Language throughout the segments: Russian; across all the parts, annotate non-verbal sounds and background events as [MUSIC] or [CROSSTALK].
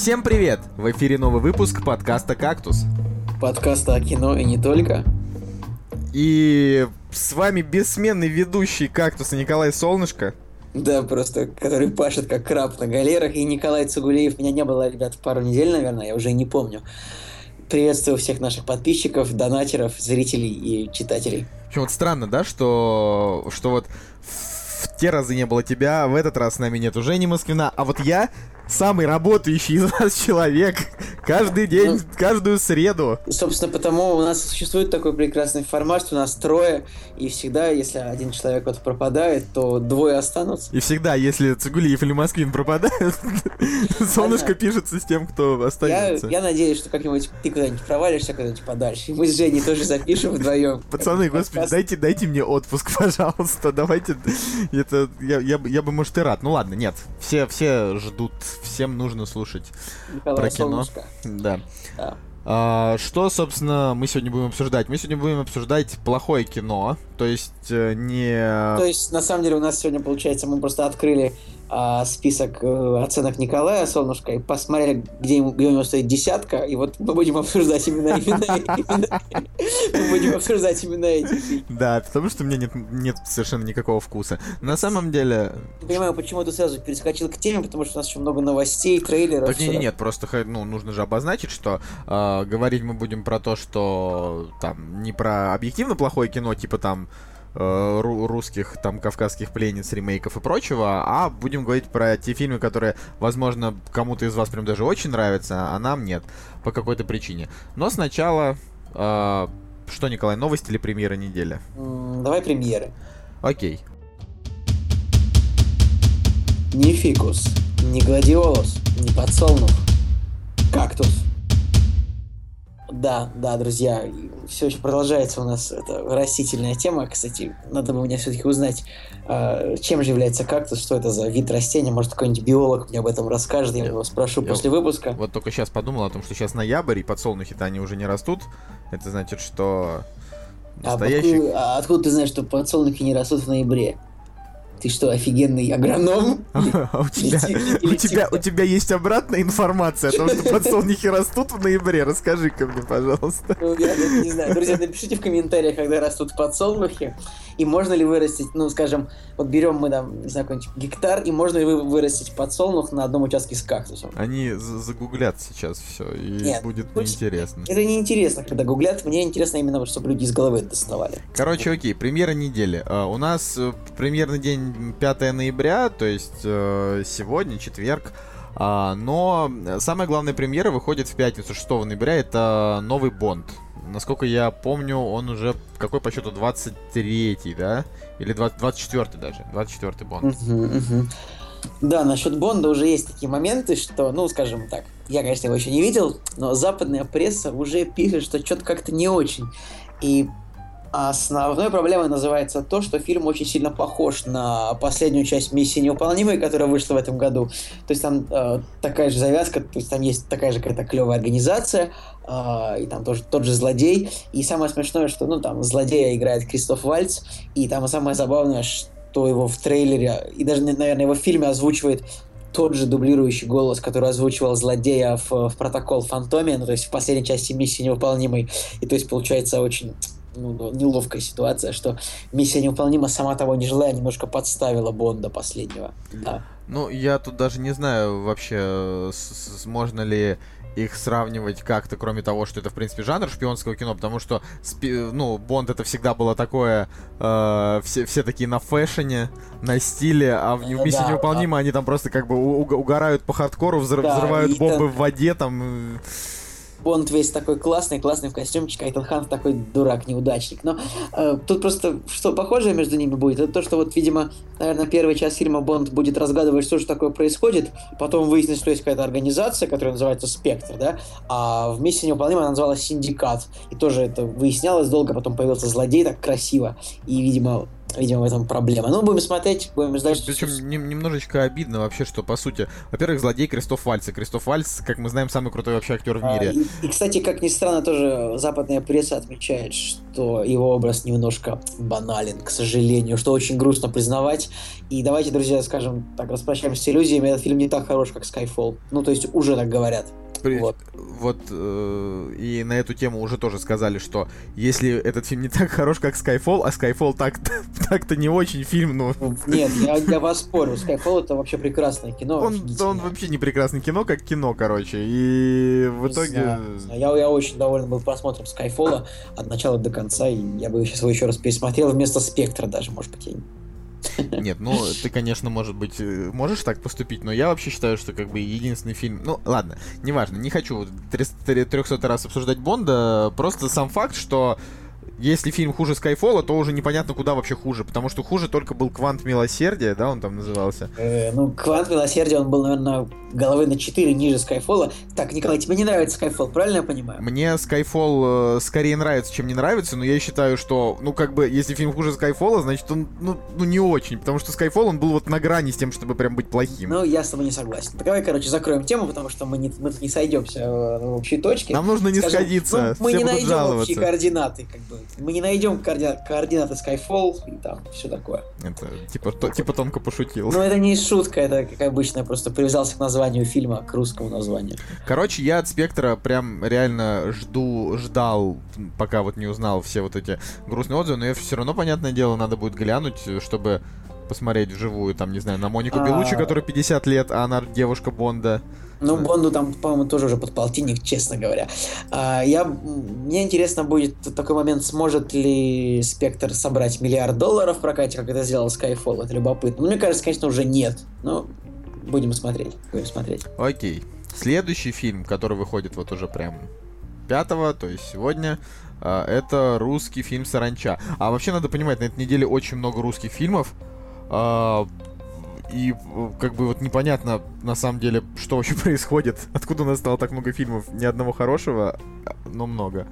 Всем привет! В эфире новый выпуск подкаста «Кактус». Подкаста о кино и не только. И с вами бессменный ведущий «Кактуса» Николай Солнышко. Да, просто, который пашет как краб на галерах. И Николай Цугулеев. Меня не было, ребят, пару недель, наверное, я уже не помню. Приветствую всех наших подписчиков, донатеров, зрителей и читателей. Общем, вот странно, да, что, что вот в те разы не было тебя, в этот раз с нами нет уже не Москвина, а вот я самый работающий из вас человек каждый день, ну, каждую среду. Собственно, потому у нас существует такой прекрасный формат, что у нас трое, и всегда, если один человек вот пропадает, то двое останутся. И всегда, если Цигулиев или Москвин пропадают, [LAUGHS] солнышко пишется с тем, кто остается. Я, я надеюсь, что как-нибудь ты куда-нибудь провалишься куда-нибудь подальше, и мы с Женей тоже запишем вдвоем. Пацаны, господи, дайте, дайте мне отпуск, [LAUGHS] пожалуйста, давайте. Это, я, я, я бы, может, и рад. Ну ладно, нет, все, все ждут всем нужно слушать Николай про кино. Солнышко. Да. да. А, что, собственно, мы сегодня будем обсуждать? Мы сегодня будем обсуждать плохое кино, то есть э, не... То есть, на самом деле, у нас сегодня, получается, мы просто открыли а, список э, оценок Николая Солнышко и посмотрели, где, ему, где у него стоит десятка, и вот мы будем обсуждать именно, именно, мы будем обсуждать именно эти Да, потому что у меня нет, совершенно никакого вкуса. На самом деле... Не понимаю, почему ты сразу перескочил к теме, потому что у нас еще много новостей, трейлеров. Так нет, нет, просто ну, нужно же обозначить, что э, говорить мы будем про то, что там не про объективно плохое кино, типа там русских, там, кавказских пленниц, ремейков и прочего, а будем говорить про те фильмы, которые, возможно, кому-то из вас прям даже очень нравятся, а нам нет, по какой-то причине. Но сначала, э, что, Николай, новости или премьера недели? Давай премьеры. Окей. Ни фикус, ни гладиолус, ни подсолнух. Кактус. Да, да, друзья, все еще продолжается у нас эта растительная тема. Кстати, надо бы мне все-таки узнать, а, чем же является кактус, что это за вид растения. Может, какой-нибудь биолог мне об этом расскажет, я, я его спрошу я после выпуска. Вот только сейчас подумал о том, что сейчас ноябрь, и подсолнухи-то они уже не растут. Это значит, что настоящий... А откуда, а откуда ты знаешь, что подсолнухи не растут в ноябре? Ты что, офигенный агроном? [LAUGHS] А у тебя, у тебя, есть обратная информация о том, что подсолнухи растут в ноябре? Расскажи-ка мне, пожалуйста. Ну, я не знаю. Друзья, напишите в комментариях, когда растут подсолнухи. И можно ли вырастить, ну, скажем, вот берем мы там, не знаю, гектар, и можно ли вырастить подсолнух на одном участке с кактусом? Они загуглят сейчас все, и Нет, будет неинтересно. Это неинтересно, когда гуглят. Мне интересно именно, чтобы люди из головы доставали. Короче, окей, премьера недели. Uh, у нас uh, премьерный день 5 ноября, то есть uh, сегодня, четверг. Uh, но самая главная премьера выходит в пятницу 6 ноября. Это новый Бонд насколько я помню, он уже какой по счету 23-й, да? Или 20, 24-й даже. 24-й Бонд. Да, насчет Бонда уже есть такие моменты, что, ну, скажем так, я, конечно, его еще не видел, но западная пресса уже пишет, что что-то как-то не очень. И Основной проблемой называется то, что фильм очень сильно похож на последнюю часть «Миссии невыполнимой», которая вышла в этом году. То есть там э, такая же завязка, то есть там есть такая же какая-то клевая организация, э, и там тоже тот же злодей. И самое смешное, что ну там злодея играет Кристоф Вальц, и там самое забавное, что его в трейлере, и даже, наверное, его в фильме озвучивает тот же дублирующий голос, который озвучивал злодея в, в протокол Фантоме, ну, то есть в последней части миссии невыполнимой. И то есть получается очень ну, неловкая ситуация, что миссия невыполнима, сама того не желая, немножко подставила Бонда последнего. Да. Ну, я тут даже не знаю вообще, можно ли их сравнивать как-то, кроме того, что это, в принципе, жанр шпионского кино, потому что, ну, Бонд это всегда было такое, э, все, все такие на фэшне, на стиле, а в, в «Миссии да, невыполнима» да. они там просто как бы угорают по хардкору, взрыв, да, взрывают бомбы там... в воде, там... Бонд весь такой классный, классный в костюмчике, а Этан Хант такой дурак, неудачник. Но э, тут просто что похожее между ними будет, это то, что вот, видимо, наверное, первая часть фильма Бонд будет разгадывать, что же такое происходит, потом выяснить, что есть какая-то организация, которая называется Спектр, да, а в «Миссии невыполнима» она называлась Синдикат, и тоже это выяснялось долго, потом появился злодей так красиво, и, видимо, видимо, в этом проблема. Ну, будем смотреть, будем ждать. Причем что... немножечко обидно вообще, что, по сути, во-первых, злодей Кристоф Вальц. И Кристоф Вальц, как мы знаем, самый крутой вообще актер в мире. А, и, и, кстати, как ни странно, тоже западная пресса отмечает, что его образ немножко банален, к сожалению, что очень грустно признавать. И давайте, друзья, скажем так, распрощаемся с иллюзиями. Этот фильм не так хорош, как Skyfall. Ну, то есть уже так говорят. При... Вот, вот э, и на эту тему уже тоже сказали, что если этот фильм не так хорош, как Skyfall, а Skyfall так, [LAUGHS] [LAUGHS] так-то не очень фильм, ну... Нет, я, я вас спорю, Skyfall это вообще прекрасное кино. Он, он вообще не прекрасное кино, как кино, короче, и в итоге... Я, я очень доволен был просмотром Skyfall от начала до конца, и я бы сейчас его еще раз пересмотрел вместо Спектра даже, может быть, я [LAUGHS] нет, ну ты, конечно, может быть, э, можешь так поступить, но я вообще считаю, что как бы единственный фильм. Ну, ладно, неважно, не хочу 300 раз обсуждать Бонда, просто сам факт, что если фильм хуже Скайфола, то уже непонятно, куда вообще хуже, потому что хуже только был Квант Милосердия, да, он там назывался? Э, ну, Квант Милосердия, он был, наверное, головы на 4 ниже Скайфола. Так, Николай, тебе не нравится Skyfall, правильно я понимаю? Мне Skyfall э, скорее нравится, чем не нравится, но я считаю, что, ну, как бы, если фильм хуже Скайфола, значит, он, ну, ну не очень, потому что Skyfall, он был вот на грани с тем, чтобы прям быть плохим. Ну, я с тобой не согласен. Так давай, короче, закроем тему, потому что мы, не, мы тут не сойдемся э, в общей точке. Нам нужно не Скажем, сходиться, ну, мы не найдем общие координаты, как бы. Мы не найдем координаты, координаты Skyfall и там все такое. Это типа, то, типа тонко пошутил. Ну, это не шутка, это, как обычно, просто привязался к названию фильма, к русскому названию. Короче, я от Спектра прям реально жду, ждал, пока вот не узнал все вот эти грустные отзывы, но я все равно, понятное дело, надо будет глянуть, чтобы посмотреть вживую, там, не знаю, на Монику а... Белучи, которой 50 лет, а она девушка Бонда. Ну, Бонду там, по-моему, тоже уже под полтинник, честно говоря. А, я, мне интересно будет такой момент, сможет ли Спектр собрать миллиард долларов в прокате, как это сделал Skyfall. Это любопытно. Ну, мне кажется, конечно, уже нет. Но будем смотреть. Будем смотреть. Окей. Следующий фильм, который выходит вот уже прям пятого, то есть сегодня, а, это русский фильм «Саранча». А вообще надо понимать, на этой неделе очень много русских фильмов. И э, как бы вот непонятно на самом деле, что вообще [LAUGHS] происходит. Откуда у нас стало так много фильмов? Ни одного хорошего, но много.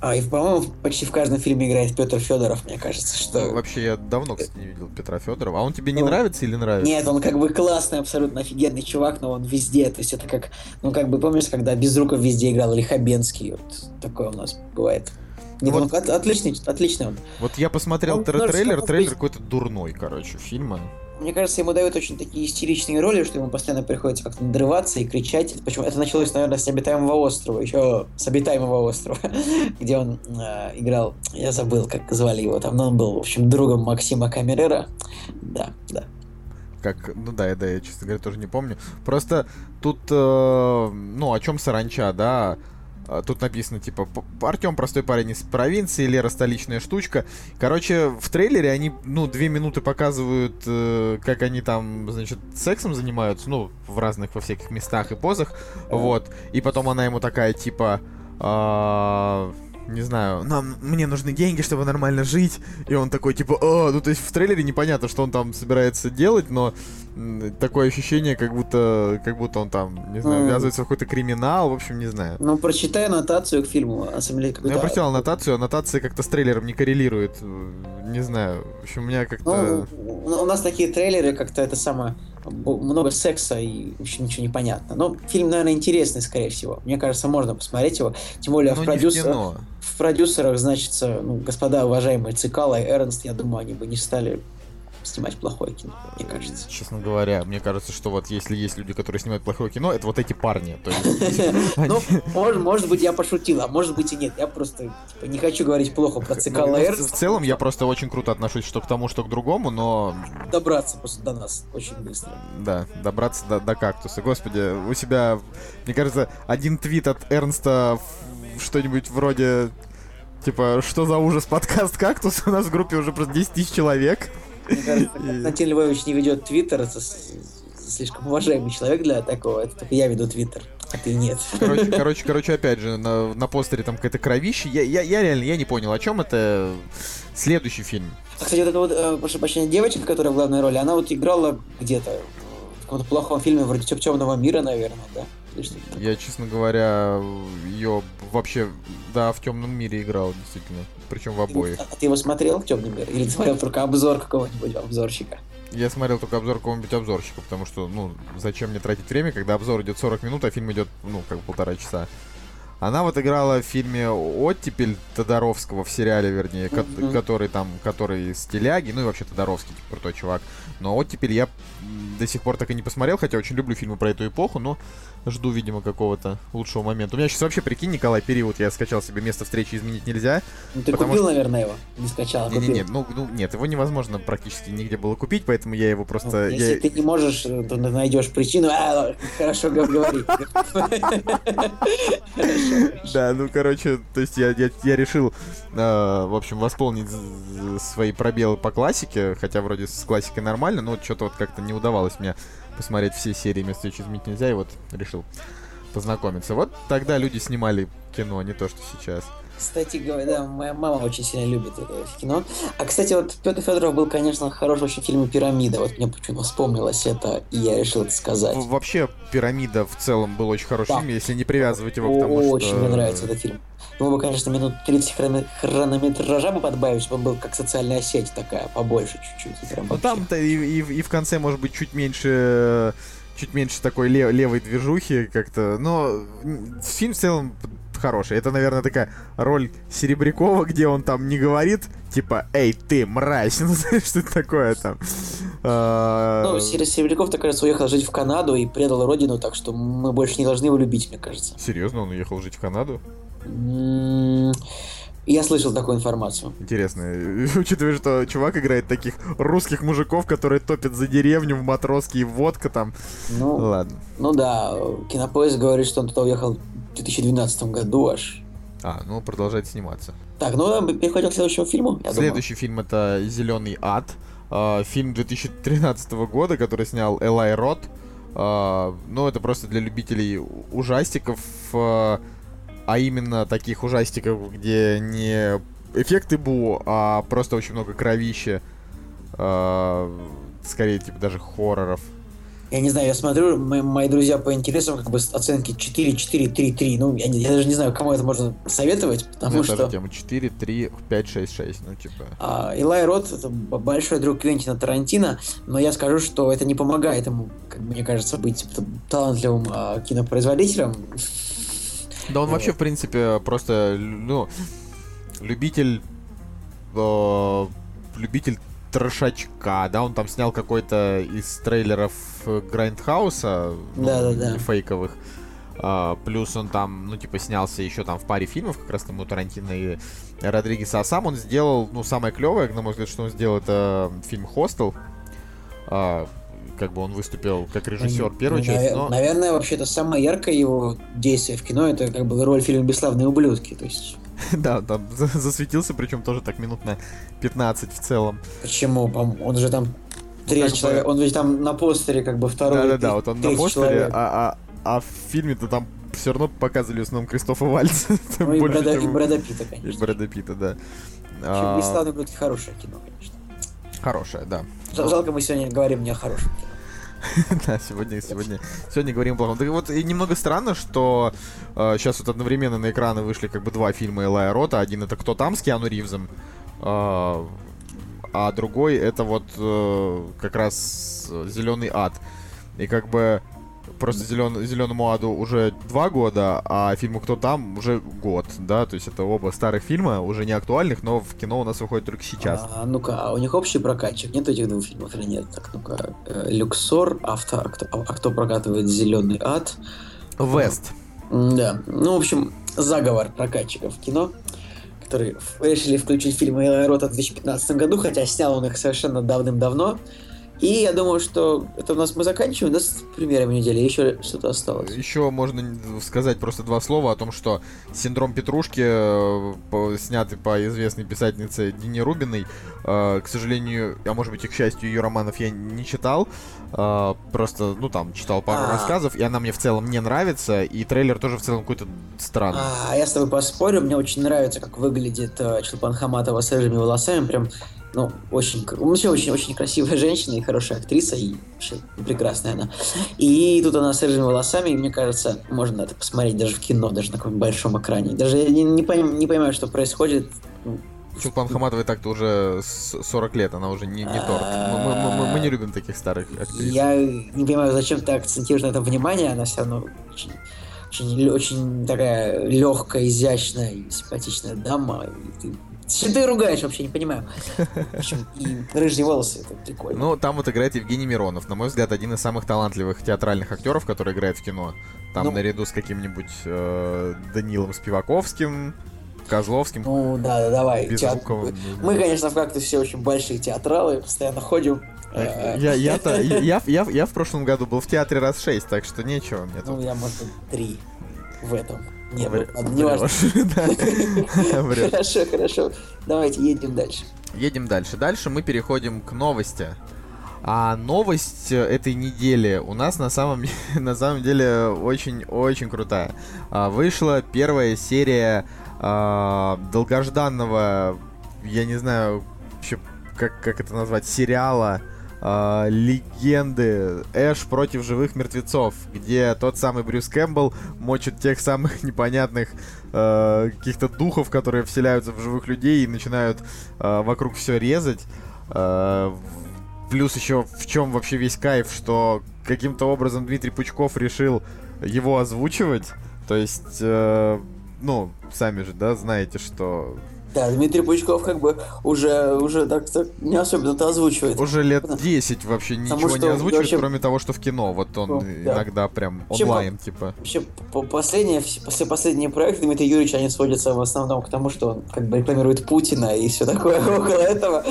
А, и, по-моему, почти в каждом фильме играет Петр Федоров, мне кажется, что... Ну, вообще, я давно, кстати, не видел Петра Федорова. А он тебе не ну, нравится или нравится? Нет, он как бы классный, абсолютно офигенный чувак, но он везде. То есть это как, ну, как бы, помнишь, когда Безруков везде играл, или Хабенский, вот такое у нас бывает. Нет, вот, он, отличный, отличный он. Вот я посмотрел он, трейлер, трейлер какой-то дурной, короче, фильма. Мне кажется, ему дают очень такие истеричные роли, что ему постоянно приходится как-то надрываться и кричать. Почему это началось, наверное, с обитаемого острова, еще с обитаемого острова, [LAUGHS] где он э, играл. Я забыл, как звали его там, но он был, в общем, другом Максима Камерера. Да, да. Как, ну да, да, я, честно говоря, тоже не помню. Просто тут, э, ну, о чем саранча, да? А, тут написано, типа, Артем простой парень из провинции, Лера столичная штучка. Короче, в трейлере они, ну, две минуты показывают, э, как они там, значит, сексом занимаются, ну, в разных, во всяких местах и позах, вот. И потом она ему такая, типа, э, не знаю, нам, мне нужны деньги, чтобы нормально жить. И он такой, типа, о, ну то есть в трейлере непонятно, что он там собирается делать, но такое ощущение, как будто, как будто он там, не знаю, ввязывается в какой-то криминал, в общем, не знаю. Ну, прочитай аннотацию к фильму, ассамблея Ну, я прочитал аннотацию, аннотация как-то с трейлером не коррелирует, не знаю, в общем, у меня как-то... Ну, у нас такие трейлеры, как-то это самое, много секса и, в общем, ничего не понятно. Но фильм, наверное, интересный, скорее всего. Мне кажется, можно посмотреть его, тем более в, продюсер... в продюсерах, значится, ну, господа уважаемые Цикала и Эрнст, я думаю, они бы не стали снимать плохое кино, мне кажется. Честно говоря, мне кажется, что вот если есть люди, которые снимают плохое кино, это вот эти парни. [LAUGHS] Ну, может быть, я пошутил, а может быть и нет. Я просто типа, не хочу говорить плохо про Цикала ну, В целом, я просто очень круто отношусь что к тому, что к другому, но... Добраться просто до нас очень быстро. Да, добраться до кактуса. Господи, у себя, мне кажется, один твит от Эрнста что-нибудь вроде Типа, что за ужас подкаст «Кактус»? [LAUGHS] У нас в группе уже просто 10 тысяч человек. Мне кажется, Константин Львович не ведет Твиттер, это слишком уважаемый человек для такого. Это только я веду Твиттер, а ты нет. Короче, [LAUGHS] короче, короче, опять же, на, на постере там какая-то кровища. Я, я, я реально я не понял, о чем это следующий фильм. А, кстати, вот эта вот, э, прошу прощения, девочка, которая в главной роли, она вот играла где-то в каком-то плохом фильме вроде Темного мира, наверное, да? Я, честно говоря, ее вообще, да, в темном мире играл, действительно. Причем в обоих. А ты его смотрел в темном мире? Или ты смотрел только обзор какого-нибудь обзорщика? Я смотрел только обзор какого-нибудь обзорщика, потому что, ну, зачем мне тратить время, когда обзор идет 40 минут, а фильм идет, ну, как полтора часа. Она вот играла в фильме «Оттепель» Тодоровского, в сериале, вернее, Мгм. который там, который с Теляги, ну и вообще Тодоровский, типа, крутой чувак. Но «Оттепель» я до сих пор так и не посмотрел, хотя очень люблю фильмы про эту эпоху, но жду, видимо, какого-то лучшего момента. У меня сейчас вообще, прикинь, Николай, период, я скачал себе место встречи изменить нельзя. Ну, ты купил, что- наверное, его? Не скачал, а Не-не-не, купил. ну, ну, нет, его невозможно практически нигде было купить, поэтому я его Ну, просто... Если я- ты не можешь, э, то на- найдешь причину. А, хорошо гов- говори. [LAUGHS] Да, ну, короче, то есть я, я, я решил, э, в общем, восполнить свои пробелы по классике, хотя вроде с классикой нормально, но что-то вот как-то не удавалось мне посмотреть все серии «Место встречи изменить нельзя», и вот решил познакомиться. Вот тогда люди снимали кино, не то, что сейчас. Кстати говоря, да, моя мама очень сильно любит это кино. А, кстати, вот Петр Федоров был, конечно, хорош очень в фильме «Пирамида». Вот мне почему-то вспомнилось это, и я решил это сказать. Вообще, «Пирамида» в целом был очень хороший Да. фильм, если не привязывать его к тому, Очень что... мне нравится этот фильм. Ему бы, конечно, минут 30 хрона- хронометража бы подбавить, чтобы он был как социальная сеть такая, побольше чуть-чуть. Ну там-то и, и- и в конце, может быть, чуть меньше чуть меньше такой ле- левой движухи как-то. Но фильм в целом хороший. Это, наверное, такая роль Серебрякова, где он там не говорит, типа, эй, ты, мразь, [LAUGHS] ну знаешь, что это такое там. А, Ну, Сер- Серебряков, так кажется, уехал жить в Канаду и предал родину, так что мы больше не должны его любить, мне кажется. Серьезно, он уехал жить в Канаду? Я слышал такую информацию. Интересно, [LAUGHS] учитывая, что чувак играет таких русских мужиков, которые топят за деревню в матроске и водка там. Ну, Ладно. ну да, Кинопоиск говорит, что он туда уехал в 2012 году аж. А, ну продолжает сниматься. Так, ну переходим к следующему фильму. Следующий фильм это Зеленый ад. А, фильм 2013 года, который снял Элай Рот. А, ну, это просто для любителей ужастиков. а, а именно таких ужастиков, где не эффекты Бу, а просто очень много кровища. А, скорее, типа, даже хорроров. Я не знаю, я смотрю, мои, мои друзья по интересам как бы оценки 4, 4, 3, 3. Ну, я, я даже не знаю, кому это можно советовать, потому Ну, что... тема 4, 3, 5, 6, 6. Ну, типа... А, Илай Рот это большой друг Квентина Тарантино, но я скажу, что это не помогает ему, как мне кажется, быть талантливым а, кинопроизводителем. Да он вообще, в принципе, просто, ну, любитель, э, любитель трошачка, да, он там снял какой-то из трейлеров Грайндхауса, ну, Да-да-да. фейковых, А, плюс он там, ну, типа, снялся еще там в паре фильмов, как раз там у Тарантино и Родригеса, а сам он сделал, ну, самое клевое, на мой взгляд, что он сделал, это фильм «Хостел», А, как бы он выступил как режиссер первой Ну, части, но... Наверное, вообще-то самое яркое его действие в кино это как бы роль в фильме «Бесславные ублюдки». То есть, [LAUGHS] Да, там за- засветился, причем тоже так минут на 15 в целом. почему? Он же там третий как бы- человек, он ведь там на постере как бы второй. Да-да-да, третий- вот он на третий постере, а, а, а в фильме-то там все равно показывали в основном Кристофа Вальца. [LAUGHS] Ну и Брэда, и Питта, и конечно. Брэда Питта, да. А, «Бесславные ублюдки» хорошее кино, конечно. Хорошая, да. Жал- Жалко, мы сегодня говорим не о хорошем кино. [LAUGHS] Да, сегодня, сегодня, сегодня говорим о плохом. Да вот и немного странно, что сейчас вот одновременно на экраны вышли как бы два фильма Элая Рота. Один это «Кто там?» с Киану Ривзом, а а другой это вот э, как раз «Зеленый ад». И как бы просто зелен, «Зеленому аду» уже два года, а фильму «Кто там?» уже год, да, то есть это оба старых фильма, уже не актуальных, но в кино у нас выходит только сейчас. А, ну-ка, а у них общий прокатчик? Нет этих двух фильмов или нет? Так, ну-ка. э, Люксор, авто, а кто, а кто прокатывает Зеленый ад? Вест. Да. Ну, в общем, заговор прокатчиков в кино, которые решили включить фильм Элай Рота в 2015 году, хотя снял он их совершенно давным-давно. И я думаю, что это у нас мы заканчиваем, да, с премьерами недели, еще что-то осталось. Еще можно сказать просто два слова о том, что синдром Петрушки, э, снятый по известной писательнице Дине Рубиной, э, к сожалению, а может быть и к счастью, ее романов я не читал, э, просто, ну там, читал пару А. рассказов, и она мне в целом не нравится, и трейлер тоже в целом какой-то странный. А я с тобой поспорю, мне очень нравится, как выглядит Чулпан Хаматова с рыжими волосами, прям ну, очень, вообще очень-очень красивая женщина и хорошая актриса, и прекрасная она. И тут она с рыжими волосами, и мне кажется, можно это посмотреть даже в кино, даже на каком-нибудь большом экране. Даже я не, не, пойм, не понимаю, что происходит. Чулпан Хаматовой так-то уже 40 лет, она уже не, не торт. Мы, мы, мы, мы не любим таких старых актрис. Я не понимаю, зачем ты акцентируешь на этом внимание, она все равно очень, очень, очень такая легкая, изящная и симпатичная дама. И ты что ты ругаешь, вообще не понимаю. И рыжие волосы, это прикольно. Ну, там вот играет Евгений Миронов. На мой взгляд, один из самых талантливых театральных актеров, который играет в кино. Там ну, наряду с каким-нибудь э, Данилом Спиваковским, Козловским. Ну, да, да, давай. Театр... Мы, конечно, в как-то все очень большие театралы, постоянно ходим. Э, я, я-то, [LAUGHS] я, я, я в прошлом году был в театре раз шесть, так что нечего мне тут. Ну, я, может быть, три в этом. Нет, Вр... ладно, не важно. [LAUGHS] [LAUGHS] Хорошо, хорошо. Давайте едем дальше. Едем дальше. Дальше мы переходим к новости. А новость этой недели у нас на самом, [LAUGHS] на самом деле очень-очень крутая. А, вышла первая серия а, долгожданного, я не знаю, вообще, как, как это назвать, сериала э, легенды Эш против живых мертвецов, где тот самый Брюс Кэмпбелл мочит тех самых [LAUGHS] непонятных э, каких-то духов, которые вселяются в живых людей и начинают э, вокруг все резать. Э, плюс еще в чем вообще весь кайф, что каким-то образом Дмитрий Пучков решил его озвучивать. То есть, э, ну, сами же, да, знаете, что да, Дмитрий Пучков как бы уже, уже так, так не особенно-то озвучивает. Уже лет 10 вообще ничего не озвучивает, вообще... кроме того, что в кино. Вот он ну, да. иногда прям онлайн, вообще, типа. Вообще, по последние, после последние проекты Дмитрия Юрьевича, они сводятся в основном к тому, что он как бы рекламирует Путина и все такое [LAUGHS] около этого.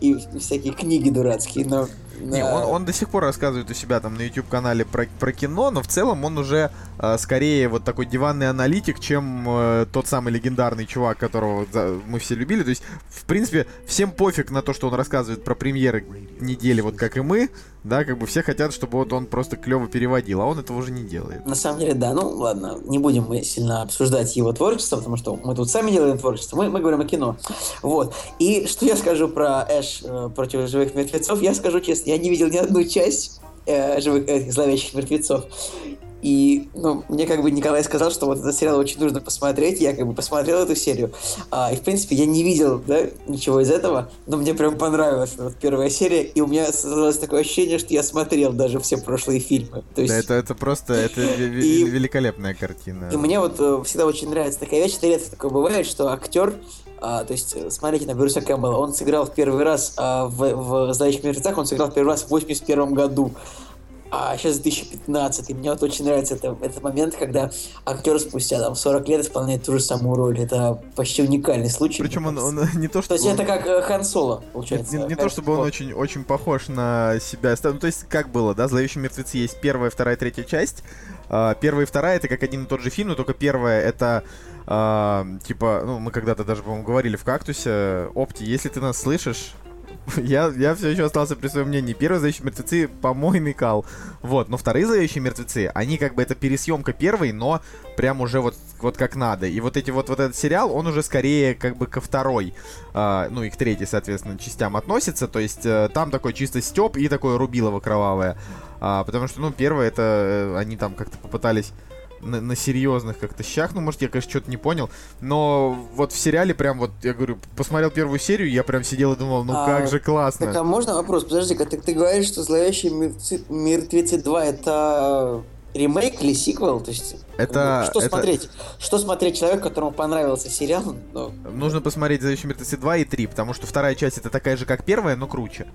И всякие книги дурацкие, но не, он, он до сих пор рассказывает у себя там на YouTube-канале про, про кино, но в целом он уже э, скорее вот такой диванный аналитик, чем э, тот самый легендарный чувак, которого за, мы все любили. То есть, в принципе, всем пофиг на то, что он рассказывает про премьеры недели, вот как и мы, да, как бы все хотят, чтобы вот он просто клево переводил, а он этого уже не делает. На самом деле, да, ну ладно, не будем мы сильно обсуждать его творчество, потому что мы тут сами делаем творчество, мы, мы говорим о кино. Вот. И что я скажу про Эш э, против живых мертвецов, я скажу честно, я не видел ни одну часть э, живых этих зловещих мертвецов. И, ну, мне как бы Николай сказал, что вот этот сериал очень нужно посмотреть. Я как бы посмотрел эту серию. А, и, в принципе, я не видел, да, ничего из этого, но мне прям понравилась вот первая серия, и у меня создалось такое ощущение, что я смотрел даже все прошлые фильмы. То есть... Да, это, это просто, это [LAUGHS] и, великолепная картина. И мне вот э, всегда очень нравится такая вещь, это редко такое бывает, что актер а, то есть, э, смотрите на Брюса Кэмпбелла, он сыграл в первый раз а, в, в «Зловещих мертвецах», он сыграл в первый раз в 81 году а сейчас 2015, и мне вот очень нравится это, этот момент, когда актер спустя там 40 лет исполняет ту же самую роль. Это почти уникальный случай. Причем он, он не то, что... То есть он... это как э, Хан Соло, получается. Не, не, не то, чтобы он очень, очень похож на себя. Ну, то есть, как было, да, «Зловещие мертвецы» есть первая, вторая, третья часть. Uh, первая и вторая это как один и тот же фильм, но только первая это uh, типа, ну, мы когда-то даже, по-моему, говорили в «Кактусе», Опти, если ты нас слышишь, [LAUGHS] я, я все еще остался при своем мнении. Первые «Зловещие мертвецы» по-моему кал. Вот, но вторые «Зловещие мертвецы», они как бы это пересъемка первой, но прям уже вот, вот как надо. И вот эти вот, вот этот сериал, он уже скорее как бы ко второй, э, ну и к третьей, соответственно, частям относится. То есть э, там такой чисто степ и такое рубилово кровавое. А, потому что, ну, первое, это э, они там как-то попытались на, на серьезных как-то щах. Ну, может, я, конечно, что-то не понял. Но вот в сериале прям вот, я говорю, посмотрел первую серию, я прям сидел и думал, ну а, как же классно. Так, а можно вопрос? Подожди-ка, ты, ты говоришь, что «Зловещие мертвецы, мертвецы 2» это ремейк или сиквел? То есть, это, что это... смотреть? Что смотреть человеку, которому понравился сериал? Но... Нужно посмотреть «Зловещие мертвецы 2» и 3, потому что вторая часть это такая же, как первая, но круче.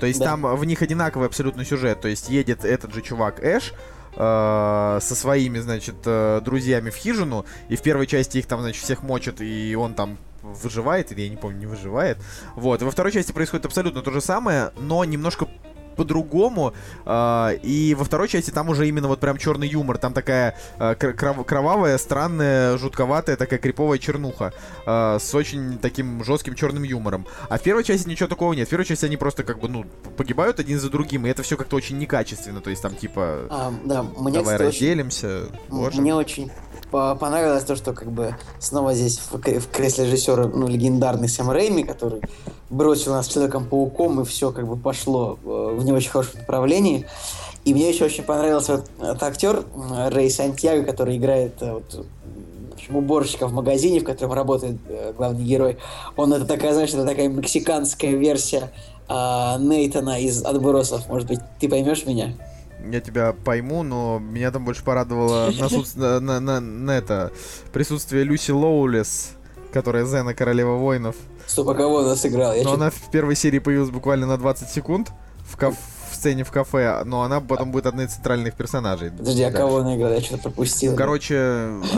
То есть да. там в них одинаковый абсолютно сюжет. То есть едет этот же чувак Эш, э, со своими, значит, э, друзьями в хижину, и в первой части их там, значит, всех мочат, и он там выживает, или я не помню, не выживает. Вот. И во второй части происходит абсолютно то же самое, но немножко по-другому. Э, и во второй части там уже именно вот прям черный юмор. Там такая э, кров кровавая, странная, жутковатая, такая криповая чернуха. Э, с очень таким жестким черным юмором. А в первой части ничего такого нет. В первой части они просто как бы, ну, погибают один за другим. И это все как-то очень некачественно. То есть там типа... А, да, мне, давай разделимся. Очень... Мне очень понравилось то, что как бы снова здесь в, в кресле режиссера, ну, легендарный Сэм Рэйми, который бросил нас Человеком-пауком, и все как бы пошло э, в не очень хорошем направлении. И мне еще очень понравился вот этот актер Рэй Сантьяго, который играет э, вот, уборщика в магазине, в котором работает э, главный герой. Он это такая, знаешь, это такая мексиканская версия э, Нейтана из отбросов. Может быть, ты поймешь меня? Я тебя пойму, но меня там больше порадовало [LAUGHS] на, на, на, на это присутствие Люси Лоулес, которая Зена Королева воинов. Стоп, а кого она сыграла? но она в первой серии появилась буквально на 20 секунд в, кафе сцене в кафе, но она потом будет одной из центральных персонажей. Подожди, а кого она играла? Я что-то пропустил. Ну, короче,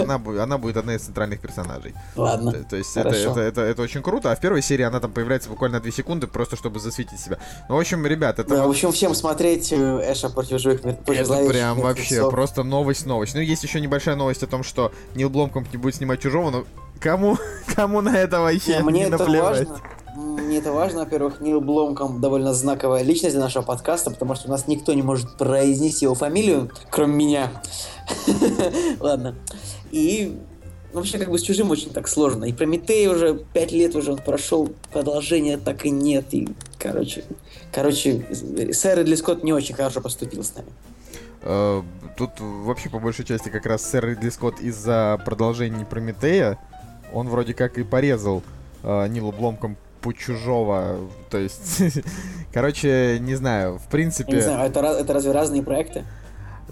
она, она будет одной из центральных персонажей. Ладно. То, то есть это, это, это, это очень круто. А в первой серии она там появляется буквально 2 секунды, просто чтобы засветить себя. Ну, в общем, ребят, это... Да, в общем, всем смотреть э, Эша против живых против Это прям вообще просто новость-новость. Ну, есть еще небольшая новость о том, что Нил Бломкомп не будет снимать Чужого, но кому, [LAUGHS] кому на это вообще не, мне не это наплевать? важно мне это важно. Во-первых, Нил Бломком довольно знаковая личность для нашего подкаста, потому что у нас никто не может произнести его фамилию, кроме меня. [LAUGHS] Ладно. И вообще, как бы с чужим очень так сложно. И Прометей уже пять лет уже он прошел, продолжения так и нет. И, короче, короче, сэр Ридли Скотт не очень хорошо поступил с нами. Э, тут вообще по большей части как раз сэр Ридли Скотт из-за продолжения Прометея, он вроде как и порезал э, Нилу Бломком по чужого. То есть, [LAUGHS] короче, не знаю, в принципе... не знаю, это, это разве разные проекты?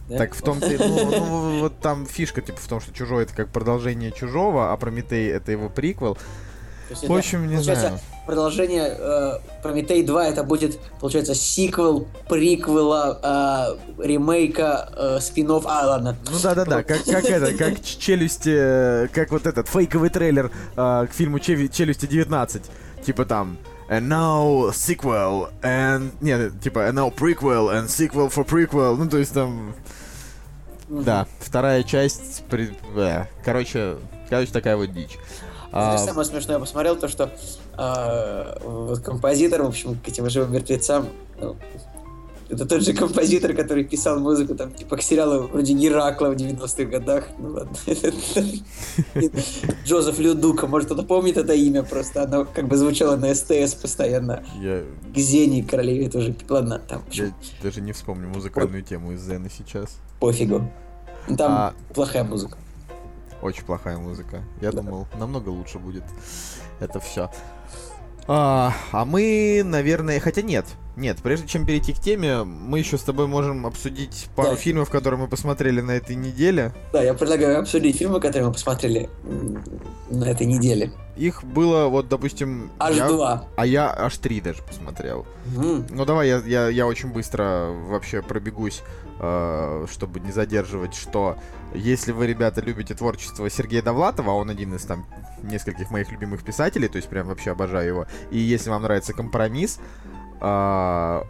Да? Так в том-то, ну, ну, вот там фишка типа в том, что чужой это как продолжение чужого, а Прометей это его приквел. В общем, не знаю. Продолжение э, Прометей 2 это будет, получается, сиквел, приквела, э, ремейка, э, спин -офф. А, ладно. Ну да, да, да. Как, как это, как [LAUGHS] челюсти, э, как вот этот фейковый трейлер э, к фильму Челюсти 19 типа там and now sequel and нет типа and now prequel and sequel for prequel ну то есть там да вторая часть при... э, короче короче такая вот дичь. А... Самое смешное, я посмотрел то, что э, вот композитор, в общем, к этим живым мертвецам, ну, это тот же композитор, который писал музыку там, типа, к сериалу вроде Геракла в 90-х годах. Ну ладно. [LAUGHS] Джозеф Людука, может, кто-то помнит это имя, просто оно как бы звучало на СТС постоянно. Я... К Зене, королеве тоже. Ладно, там. Я даже не вспомню музыкальную тему из Зены сейчас. Пофигу. Там а... плохая музыка. Очень плохая музыка. Я да. думал, намного лучше будет это все. А, а мы, наверное, хотя нет, нет, прежде чем перейти к теме, мы еще с тобой можем обсудить пару да. фильмов, которые мы посмотрели на этой неделе. Да, я предлагаю обсудить фильмы, которые мы посмотрели на этой неделе. Их было, вот, допустим... Аж я, два. А я аж три даже посмотрел. Угу. Ну давай я, я, я очень быстро вообще пробегусь, э, чтобы не задерживать, что если вы, ребята, любите творчество Сергея Довлатова, он один из там нескольких моих любимых писателей, то есть прям вообще обожаю его, и если вам нравится компромисс,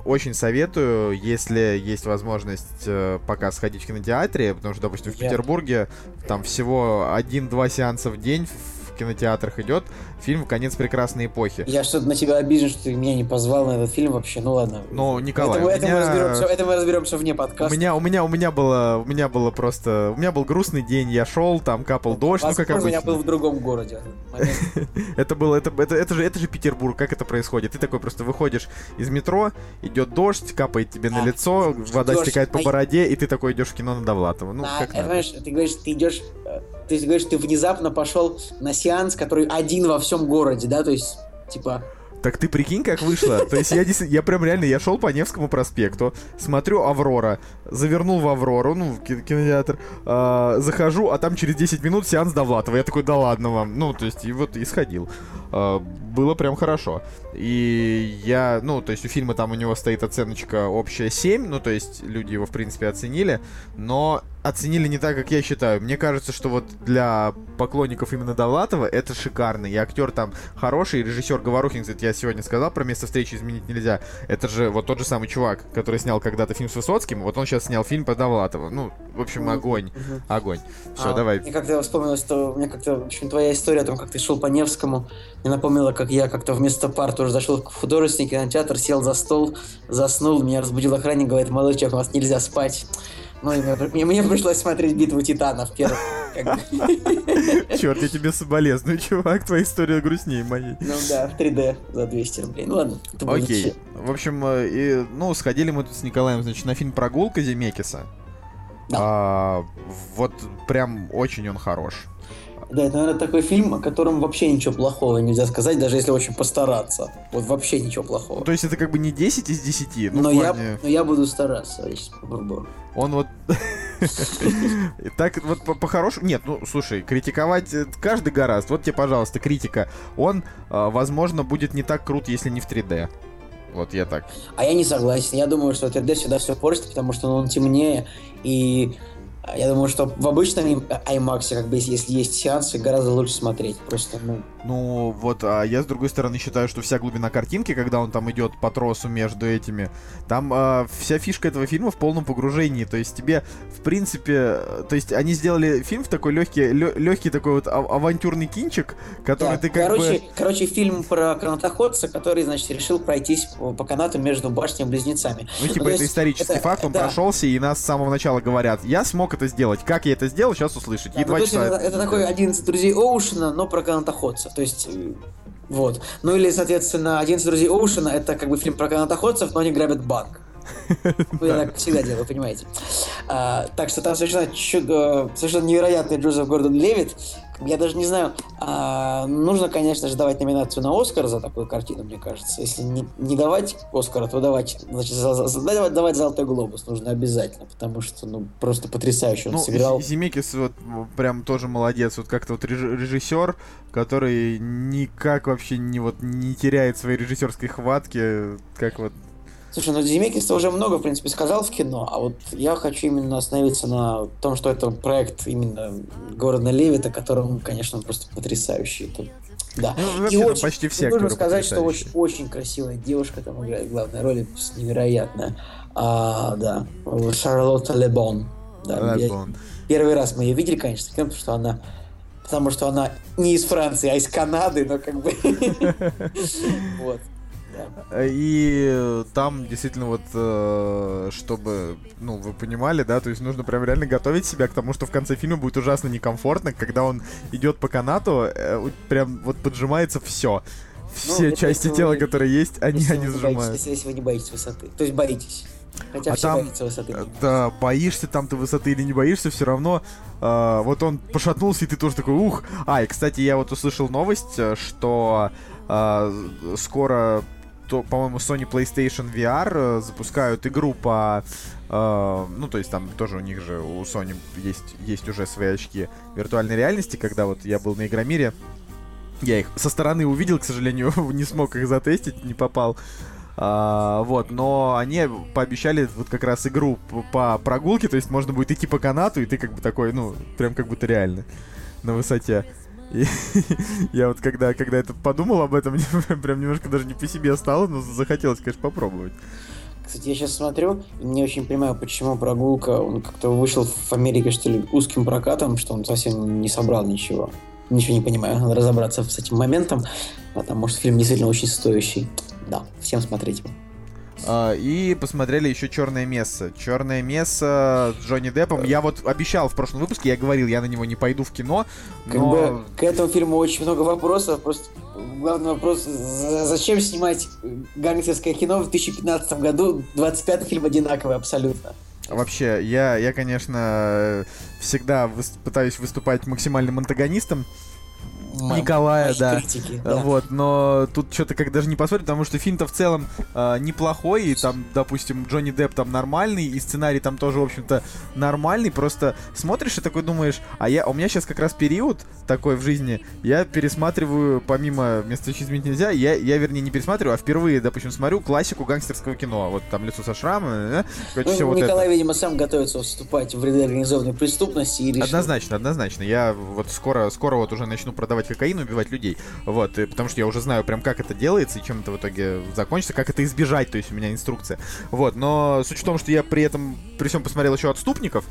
очень советую, если есть возможность uh, пока сходить в кинотеатре, потому что, допустим, в Петербурге там всего один-два сеанса в день кинотеатрах идет фильм «Конец прекрасной эпохи». Я что-то на тебя обижен, что ты меня не позвал на этот фильм вообще, ну ладно. Ну, Николай, это, меня... это, мы, разберемся, это мы разберемся вне подкаста. У меня, у меня, у меня было, у меня было просто, у меня был грустный день, я шел, там капал дождь, Возможно, ну как обычно. я был в другом городе. [LAUGHS] это было, это, это, это же, это же Петербург, как это происходит? Ты такой просто выходишь из метро, идет дождь, капает тебе на а, лицо, вода стекает по бороде, и ты такой идешь в кино на Довлатова. Ну, как Понимаешь, ты говоришь, ты идешь э, ты говоришь, ты внезапно пошел на сеанс, который один во всем городе, да, то есть, типа, так ты прикинь, как вышло. То есть я, я прям реально, я шел по Невскому проспекту, смотрю Аврора, завернул в Аврору, ну, в кинотеатр, э, захожу, а там через 10 минут сеанс Довлатова. Я такой, да ладно вам. Ну, то есть, и вот и сходил. Э, было прям хорошо. И я, ну, то есть у фильма там у него стоит оценочка общая 7, ну, то есть люди его, в принципе, оценили, но оценили не так, как я считаю. Мне кажется, что вот для поклонников именно Довлатова это шикарно. И актер там хороший, и режиссер Говорухин, кстати, я сегодня сказал про место встречи изменить нельзя. Это же вот тот же самый чувак, который снял когда-то фильм с Высоцким, вот он сейчас снял фильм по Довлатову. Ну, в общем, огонь. uh Огонь. Все, а, давай. Мне как-то вспомнилось, что мне как-то, в общем, твоя история о том, как ты шел по Невскому, мне напомнила, как я как-то вместо пар тоже зашел в художественный кинотеатр, сел за стол, заснул, меня разбудил охранник, говорит, человек, у вас нельзя спать. Ну, и мне, мне пришлось смотреть «Битву титанов» первую. Черт, я тебе соболезную, чувак, твоя история грустнее моей. Ну да, в 3D за 200 рублей. Ну ладно. Окей. В общем, э, и, ну, сходили мы тут с Николаем, значит, на фильм «Прогулка» Земекиса. Да. А, вот прям очень он хорош. Да, это, наверное, такой фильм, о котором вообще ничего плохого нельзя сказать, даже если очень постараться. Вот вообще ничего плохого. То есть это как бы не 10 из 10, ну, но, плане... я, но я буду стараться, я сейчас попробую. Он вот... [LAUGHS] Так вот по-хорошему... Нет, ну, слушай, критиковать каждый гораст. Вот тебе, пожалуйста, критика. Он, а, возможно, будет не так крут, если не в 3D. Вот я так. А я не согласен. Я думаю, что 3D всегда все портит, потому что он темнее, и я думаю, что в обычном IMAX, как бы, если есть сеансы, гораздо лучше смотреть. Просто, ну... Ну, вот, а я, с другой стороны, считаю, что вся глубина картинки, когда он там идет по тросу между этими, там а, вся фишка этого фильма в полном погружении. То есть тебе, в принципе, то есть они сделали фильм в такой легкий, легкий такой вот авантюрный кинчик, который да, ты как короче, бы... Короче, фильм про канатоходца, который, значит, решил пройтись по, по канату между башнями-близнецами. Ну, типа, ну, это исторический это, факт, он да. прошелся, и нас с самого начала говорят, я смог это сделать. Как я это сделал, сейчас услышите. Да, и ну, часа... это, это такой 11 друзей Оушена, но про канатоходца. То есть, э, вот. Ну или, соответственно, 11 друзей Оушена это как бы фильм про канатоходцев, но они грабят банк. [LAUGHS] Я так всегда делаю, понимаете. А, так что там совершенно, чудо, совершенно невероятный Джозеф Гордон Левит. Я даже не знаю, а, нужно, конечно же, давать номинацию на Оскар за такую картину, мне кажется. Если не, не давать Оскара, то давать, значит, за, за, давать, давать Золотой Глобус нужно обязательно, потому что, ну, просто потрясающе он ну, сыграл. Земекис вот прям тоже молодец, вот как-то вот режиссер, который никак вообще не вот не теряет своей режиссерской хватки, как вот Слушай, ну Земекис уже много, в принципе, сказал в кино, а вот я хочу именно остановиться на том, что это проект именно города Левита, который, он, конечно, просто потрясающий. Это, да. Ну, и очень, почти все Нужно сказать, что очень, очень красивая девушка там играет главной роли, невероятная. А, да, Шарлотта Лебон. Да, Лебон. первый раз мы ее видели, конечно, потому что она потому что она не из Франции, а из Канады, но как бы... [LAUGHS] Вот. И там действительно вот, э, чтобы, ну, вы понимали, да, то есть нужно прям реально готовить себя к тому, что в конце фильма будет ужасно некомфортно, когда он идет по канату, э, прям вот поджимается все. Ну, все ну, части тела, вы, которые есть, они, они сжимаются. Если, если вы не боитесь высоты. То есть боитесь. Хотя а там, высоты. Э, да, боишься там ты высоты или не боишься, все равно. Э, вот он пошатнулся, и ты тоже такой, ух. А, и, кстати, я вот услышал новость, что э, скоро по-моему, Sony PlayStation VR э, запускают игру по... Э, ну, то есть там тоже у них же, у Sony есть, есть уже свои очки виртуальной реальности, когда вот я был на Игромире, я их со стороны увидел, к сожалению, [LAUGHS] не смог их затестить, не попал. А, вот, но они пообещали вот как раз игру по прогулке, то есть можно будет идти по канату, и ты как бы такой, ну, прям как будто реально на высоте. И [LAUGHS] я вот когда, когда это подумал об этом, [LAUGHS] мне прям немножко даже не по себе стало, но захотелось, конечно, попробовать. Кстати, я сейчас смотрю, и не очень понимаю, почему прогулка, он как-то вышел в Америке, что ли, узким прокатом, что он совсем не собрал ничего. Ничего не понимаю, надо разобраться с этим моментом, потому что фильм действительно очень стоящий. Да, всем. Uh, и посмотрели еще Черное место. Черное место с Джонни Деппом. Я вот обещал в прошлом выпуске, я говорил, я на него не пойду в кино. Но... Как бы к этому фильму очень много вопросов. Просто главный вопрос, зачем снимать гангстерское кино в 2015 году? 25 фильм одинаковый абсолютно. Вообще, я, я конечно, всегда выс- пытаюсь выступать максимальным антагонистом Николая, да. Критики, да. Вот, но тут что-то как даже не посмотрим, потому что фильм-то в целом э, неплохой, и там, допустим, Джонни Депп там нормальный, и сценарий там тоже, в общем-то, нормальный, просто смотришь и такой думаешь, а я, у меня сейчас как раз период такой в жизни, я пересматриваю, помимо «Место изменить нельзя», я, я, вернее, не пересматриваю, а впервые, допустим, смотрю классику гангстерского кино, вот там «Лицо со шрамом», да? Короче, ну, все Николай, вот это. видимо, сам готовится вступать в ряды организованной преступности и решил... Однозначно, однозначно, я вот скоро, скоро вот уже начну продавать кокаин, убивать людей. Вот, и, потому что я уже знаю прям, как это делается и чем это в итоге закончится, как это избежать, то есть у меня инструкция. Вот, но суть в том, что я при этом, при всем посмотрел еще «Отступников»,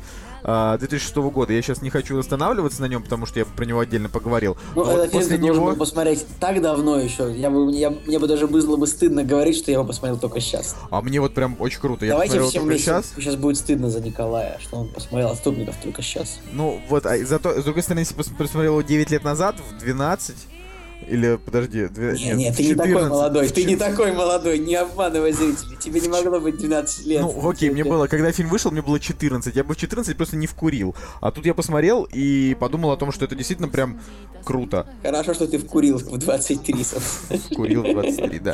2006 года. Я сейчас не хочу останавливаться на нем, потому что я про него отдельно поговорил. Ну, Но этот вот фильм после ты него... был посмотреть так давно еще. Я бы, я, мне бы даже было бы стыдно говорить, что я его посмотрел только сейчас. А мне вот прям очень круто. Я Давайте посмотрел всем вместе. сейчас. Сейчас будет стыдно за Николая, что он посмотрел «Отступников» только сейчас. Ну, вот, а зато, с другой стороны, если пос- посмотрел его 9 лет назад, в 12, или, подожди, 12, Нет, нет, ты не такой молодой, ты не такой молодой, не обманывай зрителей. Тебе не могло быть 12 лет. Ну, окей, мне было, когда фильм вышел, мне было 14. Я бы в 14 просто не вкурил. А тут я посмотрел и подумал о том, что это действительно прям круто. Хорошо, что ты вкурил в 23 собственно. Курил в 23, да.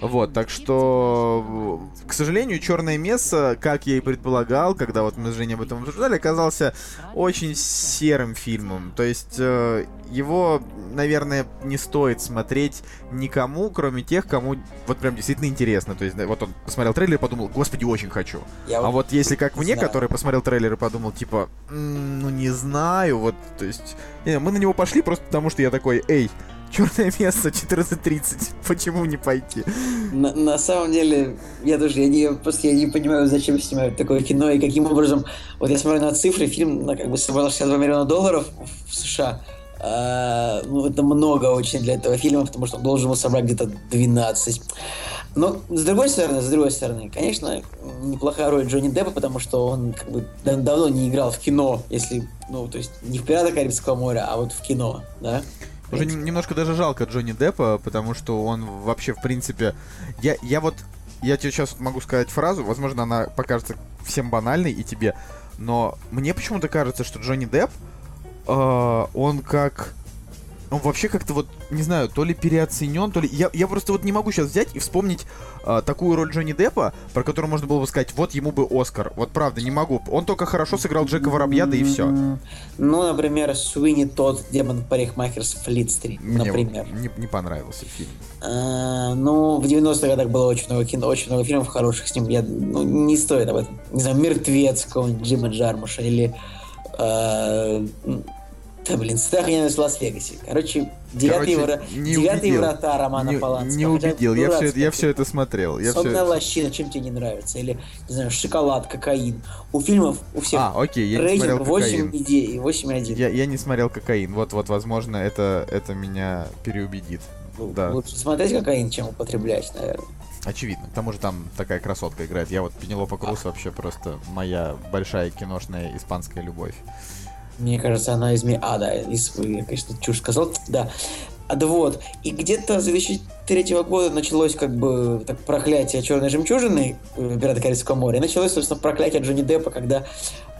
Вот, так что, к сожалению, Черное место, как я и предполагал, когда вот мы с Женей об этом обсуждали, оказался очень серым фильмом. То есть э, его, наверное, не стоит смотреть никому, кроме тех, кому вот прям действительно интересно. То есть, вот он посмотрел трейлер и подумал, господи, очень хочу. Я А вот если как мне, знаю. который посмотрел трейлер и подумал, типа, «М, ну не знаю, вот, то есть, не, мы на него пошли просто потому, что я такой, эй, черное место 14.30, почему не пойти? На, на самом деле, я тоже я не, просто я не понимаю, зачем снимают такое кино и каким образом. Вот я смотрю на цифры, фильм ну, как бы собрал 62 миллиона долларов в США. А, ну, это много очень для этого фильма, потому что он должен был собрать где-то 12. Но с другой стороны, с другой стороны, конечно, неплохая роль Джонни Деппа, потому что он как бы да- давно не играл в кино, если, ну, то есть не в «Пиратах Карибского моря», а вот в кино, да? Уже нем- немножко даже жалко Джонни Деппа, потому что он вообще, в принципе... Я, я вот... Я тебе сейчас могу сказать фразу, возможно, она покажется всем банальной и тебе, но мне почему-то кажется, что Джонни Депп, э, он как... Он вообще как-то вот, не знаю, то ли переоценен, то ли... Я, я просто вот не могу сейчас взять и вспомнить э, такую роль Джонни Деппа, про которую можно было бы сказать, вот ему бы Оскар. Вот правда, не могу. Он только хорошо сыграл Джека Воробья, да и все. Ну, например, Суини тот демон парикмахер с Флит-стрит, например. не, не понравился фильм. А, ну, в 90-х годах было очень много кино, очень много фильмов хороших с ним. Я, ну, не стоит об этом. Не знаю, «Мертвец» какого-нибудь Джима Джармуша или... м, да, блин, «Страх и ненависть в Лас-Вегасе». Короче, «Девятые, Короче, вра- не «Девятые убедил. врата» Романа не, Полански. не убедил. Я все, я все это смотрел. Я «Сонная всё- лощина», чем тебе не нравится? Или, не знаю, «Шоколад», «Кокаин». У фильмов, у всех А, окей, я не рейтинг смотрел 8 кокаин. идей, 8,1. Я, я не смотрел кокаин. Вот, вот, возможно, это, это меня переубедит. Ну, да. Лучше смотреть кокаин, чем употреблять, наверное. Очевидно. К тому же там такая красотка играет. Я вот Пенелопа Круз вообще просто моя большая киношная испанская любовь. Мне кажется, она из. А, да, из... Я, конечно, чушь сказал. Да. А, да вот. И где-то с 2003 года началось как бы так, проклятие черной жемчужины э, «Пираты Карибского моря». И началось, собственно, проклятие Джонни Деппа, когда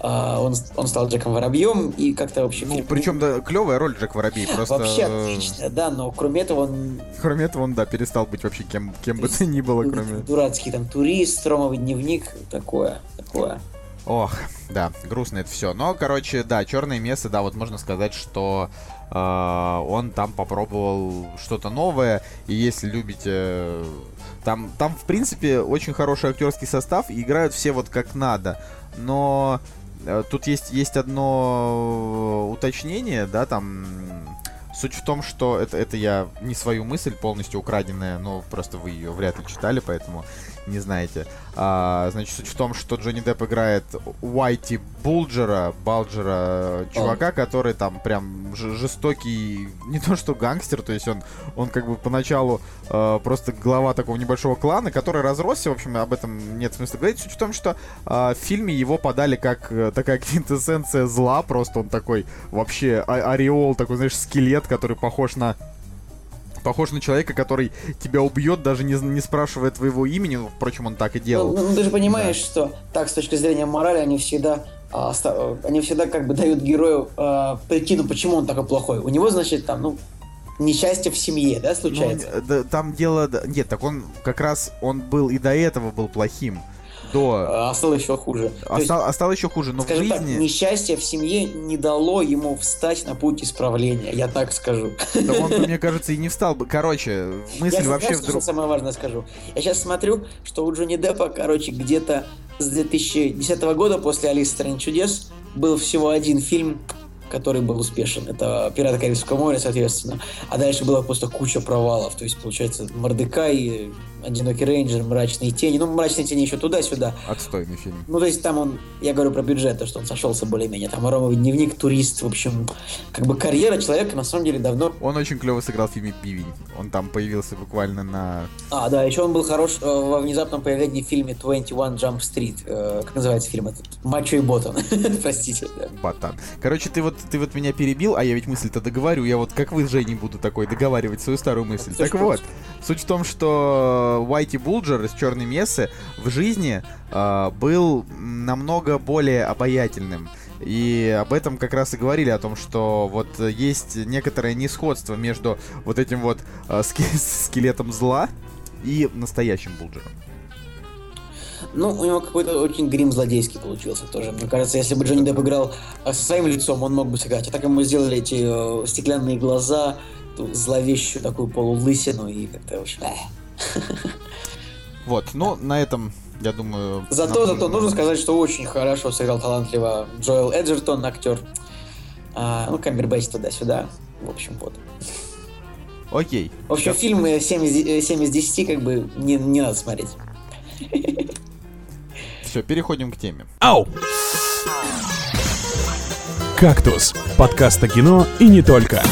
а, он, он стал Джеком Воробьем и как-то вообще... Ну, фильм- причем, да, клевая роль Джек Воробей. Просто, Вообще э, отлично, да, но кроме этого он Кроме этого, он, да, перестал быть вообще кем, кем бы то ни было, кроме... дурацкий там турист, Ромовый дневник, такое, такое. Ох, да, грустно это все. Но, короче, да, черное место, да, вот можно сказать, что э, он там попробовал что-то новое. И если любите. э, Там, там, в принципе, очень хороший актерский состав, и играют все вот как надо. Но э, тут есть, есть одно э, уточнение, да, там. Суть в том, что это, это я не свою мысль полностью украденная, но просто вы ее вряд ли читали, поэтому не знаете. А, значит, суть в том, что Джонни Депп играет Уайти Булджера, Балджера, чувака, который там прям жестокий, не то что гангстер, то есть он, он как бы поначалу э, просто глава такого небольшого клана, который разросся, в общем, об этом нет смысла говорить. Суть в том, что э, в фильме его подали как э, такая [LAUGHS] квинтэссенция зла, просто он такой вообще а- ореол, такой, знаешь, скелет, который похож на Похож на человека, который тебя убьет, даже не, не спрашивая твоего имени. Ну, впрочем, он так и делал. Ну, ну, ты же понимаешь, что так, с точки зрения морали, они всегда, а, они всегда как бы дают герою а, причину, почему он такой плохой. У него, значит, там, ну, несчастье в семье, да, Ну, случается? э, да, там дело... да- Нет, так он как раз... Он был и до этого был плохим. До... А стало еще хуже. А есть, а стал еще хуже, но в скажем так, жизни... несчастье в семье не дало ему встать на путь исправления, я так скажу. Да он, мне кажется, и не встал бы. Короче, мысль я вообще вдруг... самое важное скажу. Я сейчас смотрю, что у Джонни Деппа, короче, где-то с 2010 года после «Алисы стране чудес» был всего один фильм который был успешен. Это «Пираты Карибского моря», соответственно. А дальше была просто куча провалов. То есть, получается, Мордекай, «Одинокий рейнджер», «Мрачные тени». Ну, «Мрачные тени» еще туда-сюда. Отстойный фильм. Ну, то есть там он, я говорю про бюджет, то, что он сошелся более-менее. Там «Ромовый дневник», «Турист», в общем, как бы карьера человека на самом деле давно... Он очень клево сыграл в фильме «Пивень». Он там появился буквально на... А, да, еще он был хорош э, во внезапном появлении в фильме 21 Jump Street. Э, как называется фильм этот? «Мачо и Ботан». [LAUGHS] Простите. Да. Батан. Короче, ты вот, ты вот меня перебил, а я ведь мысль-то договорю. Я вот как вы с Женей буду такой договаривать свою старую мысль. Так вот, суть в том, что Уайти Булджер из Черной Мессы в жизни э, был намного более обаятельным. И об этом как раз и говорили, о том, что вот есть некоторое несходство между вот этим вот э, [LAUGHS] скелетом зла и настоящим Булджером. Ну, у него какой-то очень грим злодейский получился тоже. Мне кажется, если бы Джонни Депп играл э, со своим лицом, он мог бы сыграть. А так ему сделали эти э, стеклянные глаза, зловещую такую полулысину и как-то очень... Вот, ну, на этом, я думаю... Зато, зато нужно сказать, что очень хорошо сыграл талантливо Джоэл Эджертон, актер. А, ну, Камбербэтч туда-сюда. В общем, вот. Окей. В общем, фильм 7 из, 7 из 10 как бы не, не надо смотреть. Все, переходим к теме. Ау! «Кактус» — подкаст о кино и не только.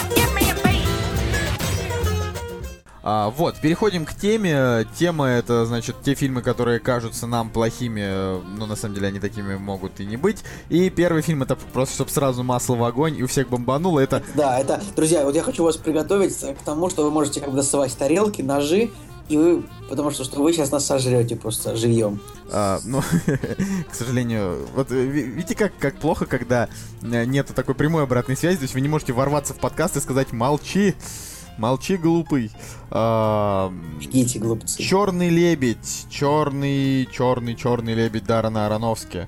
А, вот, переходим к теме. Тема это, значит, те фильмы, которые кажутся нам плохими, но на самом деле они такими могут и не быть. И первый фильм это просто, чтобы сразу масло в огонь и у всех бомбануло. Это... Да, это, друзья, вот я хочу вас приготовить к тому, что вы можете как бы доставать тарелки, ножи, и вы, потому что, что вы сейчас нас сожрете просто живьем. А, ну, [LAUGHS] к сожалению, вот видите, как, как плохо, когда э, нету такой прямой обратной связи, то есть вы не можете ворваться в подкаст и сказать «молчи». Молчи, глупый. А, глупцы. Черный лебедь. Черный, черный, черный лебедь Дарана Аронофски.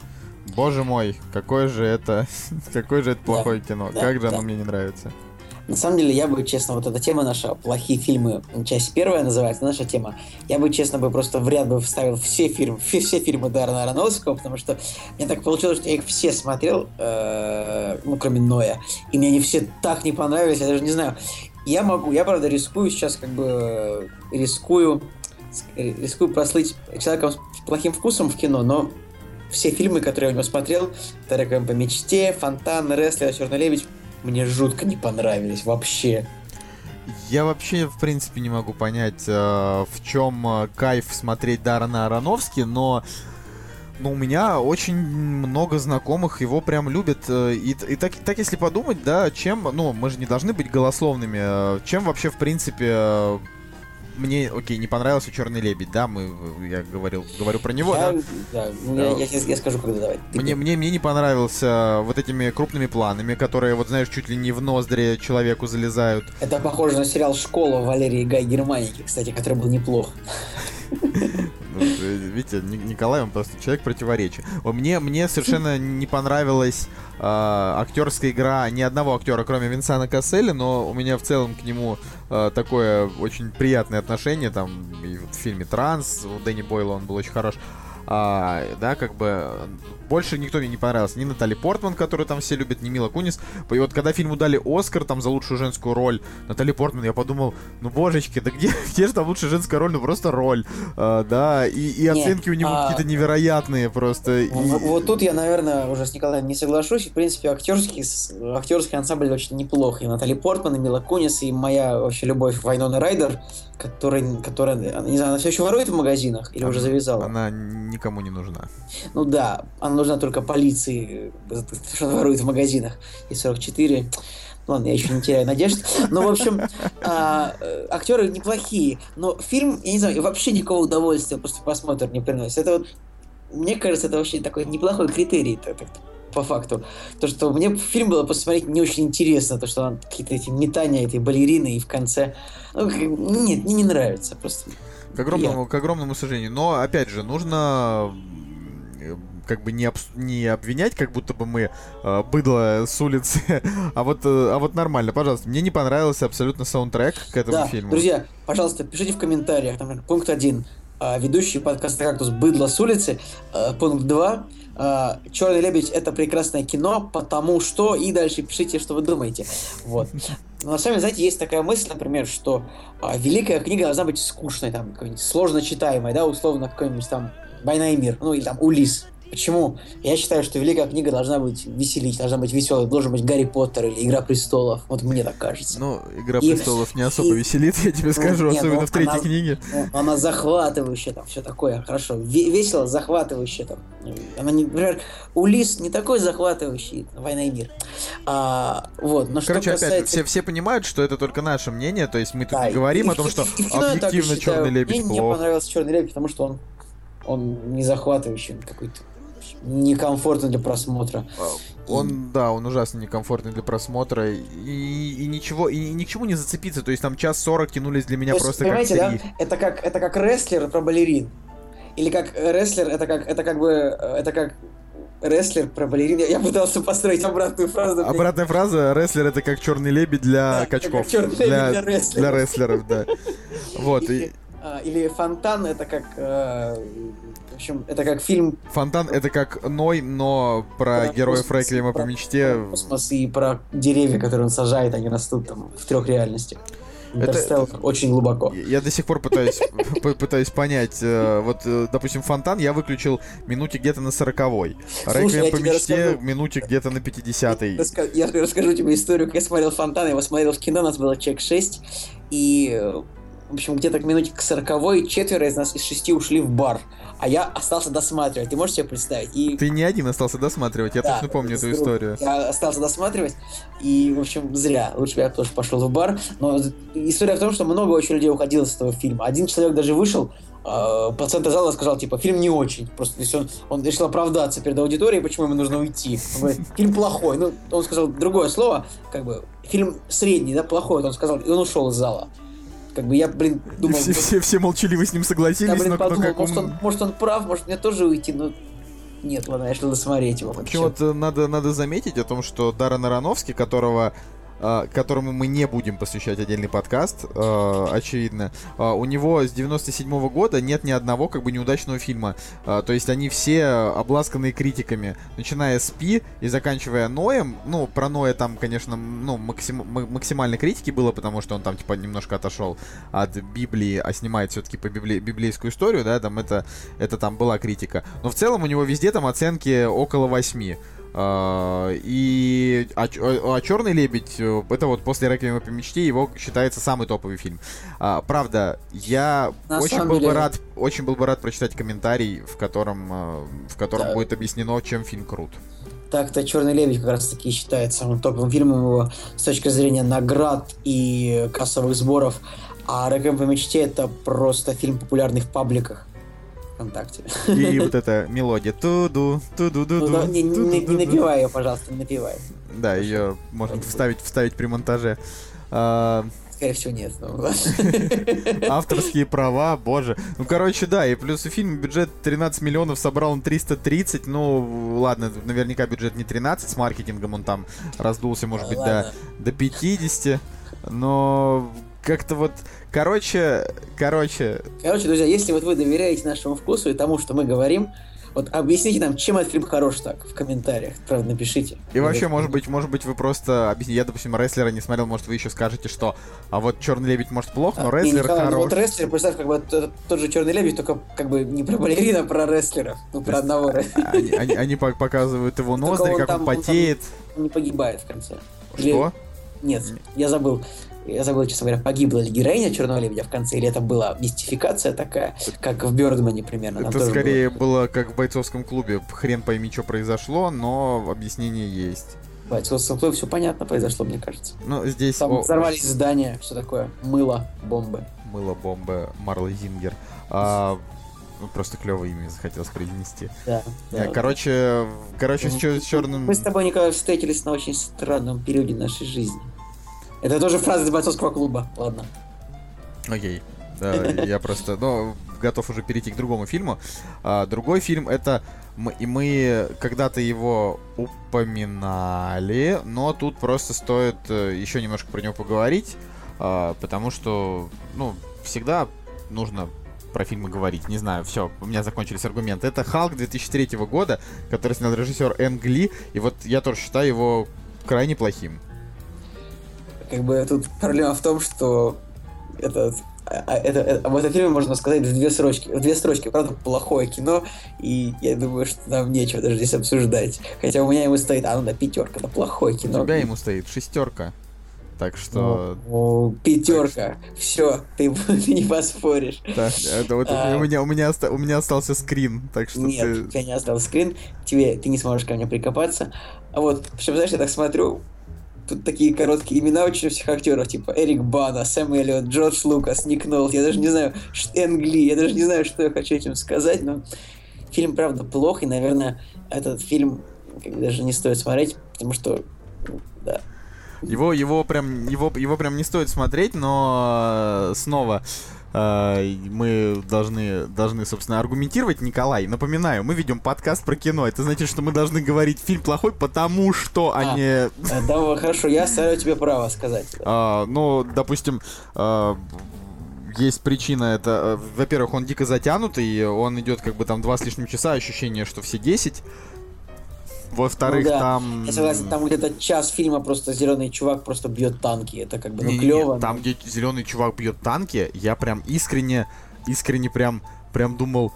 Боже мой, какое же это, [LAUGHS] какое же это плохое да, кино. Да, как же да. оно мне не нравится. На самом деле, я бы, честно, вот эта тема наша, плохие фильмы, часть первая называется, наша тема, я бы, честно, бы просто в ряд бы вставил все фильмы, все, все фильмы Дарна Аронофского, потому что мне так получилось, что я их все смотрел, э, ну, кроме Ноя, и мне они все так не понравились, я даже не знаю. Я могу, я, правда, рискую сейчас, как бы, рискую, рискую прослыть человеком с плохим вкусом в кино, но все фильмы, которые я у него смотрел, «Таракан по мечте», «Фонтан», «Рестлер», «Черный лебедь», мне жутко не понравились вообще. Я вообще, в принципе, не могу понять, э, в чем э, кайф смотреть Дарана Аронофски, но ну, у меня очень много знакомых его прям любят. Э, и, и так, так, если подумать, да, чем, ну, мы же не должны быть голословными, чем вообще, в принципе, мне, окей, не понравился Черный лебедь, да, мы, я говорил, говорю про него, я, да? Да, я, я, я скажу, когда давай. Мне, мне, мне не понравился вот этими крупными планами, которые, вот знаешь, чуть ли не в ноздри человеку залезают. Это похоже на сериал «Школа» Валерии Гай Германики, кстати, который был неплох. [LAUGHS] Ну, видите, Николай, он просто человек противоречия. Мне, мне совершенно не понравилась э, актерская игра ни одного актера, кроме Винсана Касселя, но у меня в целом к нему э, такое очень приятное отношение. Там и в фильме «Транс» у Дэнни Бойла он был очень хорош. А, да, как бы больше никто мне не понравился. Ни Натали Портман, которую там все любят, ни Мила Кунис. И вот когда фильму дали Оскар там за лучшую женскую роль Натали Портман, я подумал, ну божечки, да где, [LAUGHS] где же там лучшая женская роль? Ну просто роль. А, да, и, и оценки Нет, у него а... какие-то невероятные просто. И... Вот, вот тут я, наверное, уже с Николаем не соглашусь. В принципе, актерский, актерский ансамбль очень неплох. И Натали Портман, и Мила Кунис, и моя вообще любовь Вайнона Райдер, которая, которая, не знаю, она все еще ворует в магазинах или она, уже завязала? Она никому не нужна. Ну да, она нужна только полиции, что ворует в магазинах. И 44. Ладно, я еще не теряю надежд. Но, в общем, а, э, актеры неплохие. Но фильм, я не знаю, вообще никакого удовольствия после просмотра не приносит. Это вот, мне кажется, это вообще такой неплохой критерий. Так, так, по факту. То, что мне фильм было посмотреть не очень интересно, то, что какие-то эти метания этой балерины и в конце... Ну, нет, мне не нравится просто. К огромному, к огромному сожалению. Но, опять же, нужно как бы не, об, не обвинять, как будто бы мы э, быдло с улицы, [LAUGHS] а вот, э, а вот нормально, пожалуйста. Мне не понравился абсолютно саундтрек к этому да, фильму. друзья, пожалуйста, пишите в комментариях, там, пункт один. а, ведущий подкаста «Кактус. Быдло с улицы». А, пункт 2. «Черный лебедь» — это прекрасное кино, потому что... И дальше пишите, что вы думаете. Вот. [LAUGHS] Но на самом деле, знаете, есть такая мысль, например, что а, великая книга должна быть скучной, там, какой-нибудь сложно читаемой, да, условно, какой-нибудь там «Война и мир», ну, или там «Улис», Почему? Я считаю, что великая книга должна быть веселить, должна быть веселой, должен быть Гарри Поттер или Игра престолов. Вот мне так кажется. Ну, Игра и, престолов не особо и, веселит, я тебе ну, скажу, нет, особенно ну, в третьей она, книге. Ну, она захватывающая, там все такое, хорошо. Весело, захватывающая там. Она не, например, Улис не такой захватывающий, Война и мир. А, вот, но Короче, касается... опять, все, все понимают, что это только наше мнение, то есть мы тут да, не говорим и, о том, [LAUGHS] и, что и, объективно Черный лебедь Мне, мне понравился Черный лебедь, потому что он он не захватывающий, он какой-то некомфортно для просмотра. А, он, и... да, он ужасно некомфортный для просмотра. И, и ничего, и ни к чему не зацепиться. То есть там час сорок тянулись для меня То просто понимаете, как да? Это как, это как рестлер про балерин. Или как рестлер, это как, это как бы, это как рестлер про балерин. Я пытался построить обратную фразу. Обратная фраза, рестлер это как черный лебедь для да, качков. Черный для, для рестлеров. Для рестлеров, да. [LAUGHS] Вот. И, а, или фонтан это как э, общем, это как фильм... Фонтан — это как Ной, но про, про героев космос, по мечте. Про космос и про деревья, которые он сажает, они растут там в трех реальностях. Это очень глубоко. Я до сих пор пытаюсь, [LAUGHS] пытаюсь понять. Э, вот, э, допустим, фонтан я выключил минуте где-то на сороковой. Реквием по мечте минуте где-то на 50 Я расскажу тебе историю, как я смотрел фонтан. Я его смотрел в кино, у нас было чек 6. И э, в общем, где-то к минуте к сороковой четверо из нас из шести ушли в бар, а я остался досматривать. Ты можешь себе представить? И... Ты не один остался досматривать, я да, точно помню эту историю. Я остался досматривать, и, в общем, зря. Лучше бы я тоже пошел в бар. Но история в том, что много очень людей уходило с этого фильма. Один человек даже вышел, э, по центру зала сказал, типа, фильм не очень. Просто то есть он, он решил оправдаться перед аудиторией, почему ему нужно уйти. Говорит, фильм плохой. Ну, он сказал другое слово, как бы, фильм средний, да, плохой, он сказал, и он ушел из зала. Как бы я, блин, думал... все, все, все молчаливо с ним согласились, я, блин, но, подумал, но как может, он... может он прав, может мне тоже уйти, но нет, ладно, я решил досмотреть его. Вообще вот надо, надо заметить о том, что Даррен Аронофский, которого которому мы не будем посвящать отдельный подкаст, а, очевидно. А, у него с 97 -го года нет ни одного как бы неудачного фильма. То есть они все обласканные критиками, начиная с Пи и заканчивая Ноем. Ну, про Ноя там, конечно, ну, максим, максимально критики было, потому что он там, типа, немножко отошел от Библии, а снимает все-таки по библи, библейскую историю, да, там это, это там была критика. Но в целом у него везде там оценки около 8. Uh, и а, а, а Черный лебедь э, это вот после Реквиема по мечте его считается самый топовый фильм. Uh, правда, я На очень был деле... бы рад, очень был бы рад прочитать комментарий, в котором uh, в котором да. будет объяснено, чем фильм крут. Так-то Черный лебедь как раз таки считается самым топовым фильмом его с точки зрения наград и кассовых сборов. А Реквием по мечте это просто фильм популярный в пабликах. ВКонтакте. И вот эта мелодия туду, туду, ду ну, не, напивай ее, пожалуйста, не напивай. Да, ее можно вставить, вставить при монтаже. А, Скорее всего, нет. [LAUGHS] Авторские права, боже. Ну, короче, да, и плюс у фильма бюджет 13 миллионов, собрал он 330. Ну, ладно, наверняка бюджет не 13, с маркетингом он там раздулся, может быть, до, до 50. Но как-то вот, короче, короче... Короче, друзья, если вот вы доверяете нашему вкусу и тому, что мы говорим, вот объясните нам, чем этот фильм хорош так, в комментариях. Правда, напишите. И вообще, может быть, может быть, вы просто объясните. Я, допустим, рестлера не смотрел, может, вы еще скажете, что а вот Черный лебедь может плохо, но а, рестлер не, хорош. Вот рестлер, представь, как бы тот, тот же Черный лебедь, только как бы не про балерина, а про рестлеров. Ну, про одного Они, они, они показывают его ноздри, как он потеет. Он не погибает в конце. Что? Нет, я забыл я забыл, честно говоря, погибла ли героиня Черного лебедя в конце, или это была мистификация такая, как в Бёрдмане примерно. это скорее было... было как в бойцовском клубе. Хрен пойми, что произошло, но объяснение есть. В бойцовском клубе все понятно произошло, мне кажется. Ну, здесь... Там о... взорвались здания, что такое? Мыло, бомбы. Мыло, бомбы, Марло Зингер. А, ну, просто клевое имя захотелось произнести. Да. да. Короче, короче, с, с черным... Мы с тобой, Николай, встретились на очень странном периоде нашей жизни. Это тоже фраза из бойцовского клуба. Ладно. Окей. Я просто, ну, готов уже перейти к другому фильму. А, другой фильм это мы, и мы когда-то его упоминали, но тут просто стоит э, еще немножко про него поговорить, а, потому что, ну, всегда нужно про фильмы говорить. Не знаю, все, у меня закончились аргументы. Это Халк 2003 года, который снял режиссер Энг Ли, и вот я тоже считаю его крайне плохим. Как бы тут проблема в том, что этот а, а, это, это, об этом фильме можно сказать в две строчки. В две строчки, правда, плохое кино, и я думаю, что нам нечего даже здесь обсуждать. Хотя у меня ему стоит, а ну да, пятерка, это плохое кино. У тебя ему стоит шестерка. Так что... О, пятерка. Все, ты, [LAUGHS] ты не поспоришь. Так, это вот а... у, меня, у, меня оста... у меня остался скрин, так что Нет, ты... у тебя не остался скрин, тебе, ты не сможешь ко мне прикопаться. А вот, причем, знаешь, я так смотрю, тут такие короткие имена очень всех актеров, типа Эрик Бана, Сэм Эллиот, Джордж Лукас, Ник Нолт, я даже не знаю, Энгли, я даже не знаю, что я хочу этим сказать, но фильм, правда, плох, и, наверное, этот фильм как бы, даже не стоит смотреть, потому что, да, его, его прям, его, его прям не стоит смотреть, но э, снова мы должны, должны, собственно, аргументировать, Николай. Напоминаю, мы ведем подкаст про кино. Это значит, что мы должны говорить фильм плохой, потому что а, они... Э, да, хорошо, я оставляю тебе право сказать. А, ну, допустим, а, есть причина, это, во-первых, он дико затянутый, он идет как бы там два с лишним часа, ощущение, что все 10. Во-вторых, ну, да. там... Я согласен, там где-то час фильма просто зеленый чувак просто бьет танки. Это как бы, ну, не, клево. Не, там, где зеленый чувак бьет танки, я прям искренне, искренне прям, прям думал,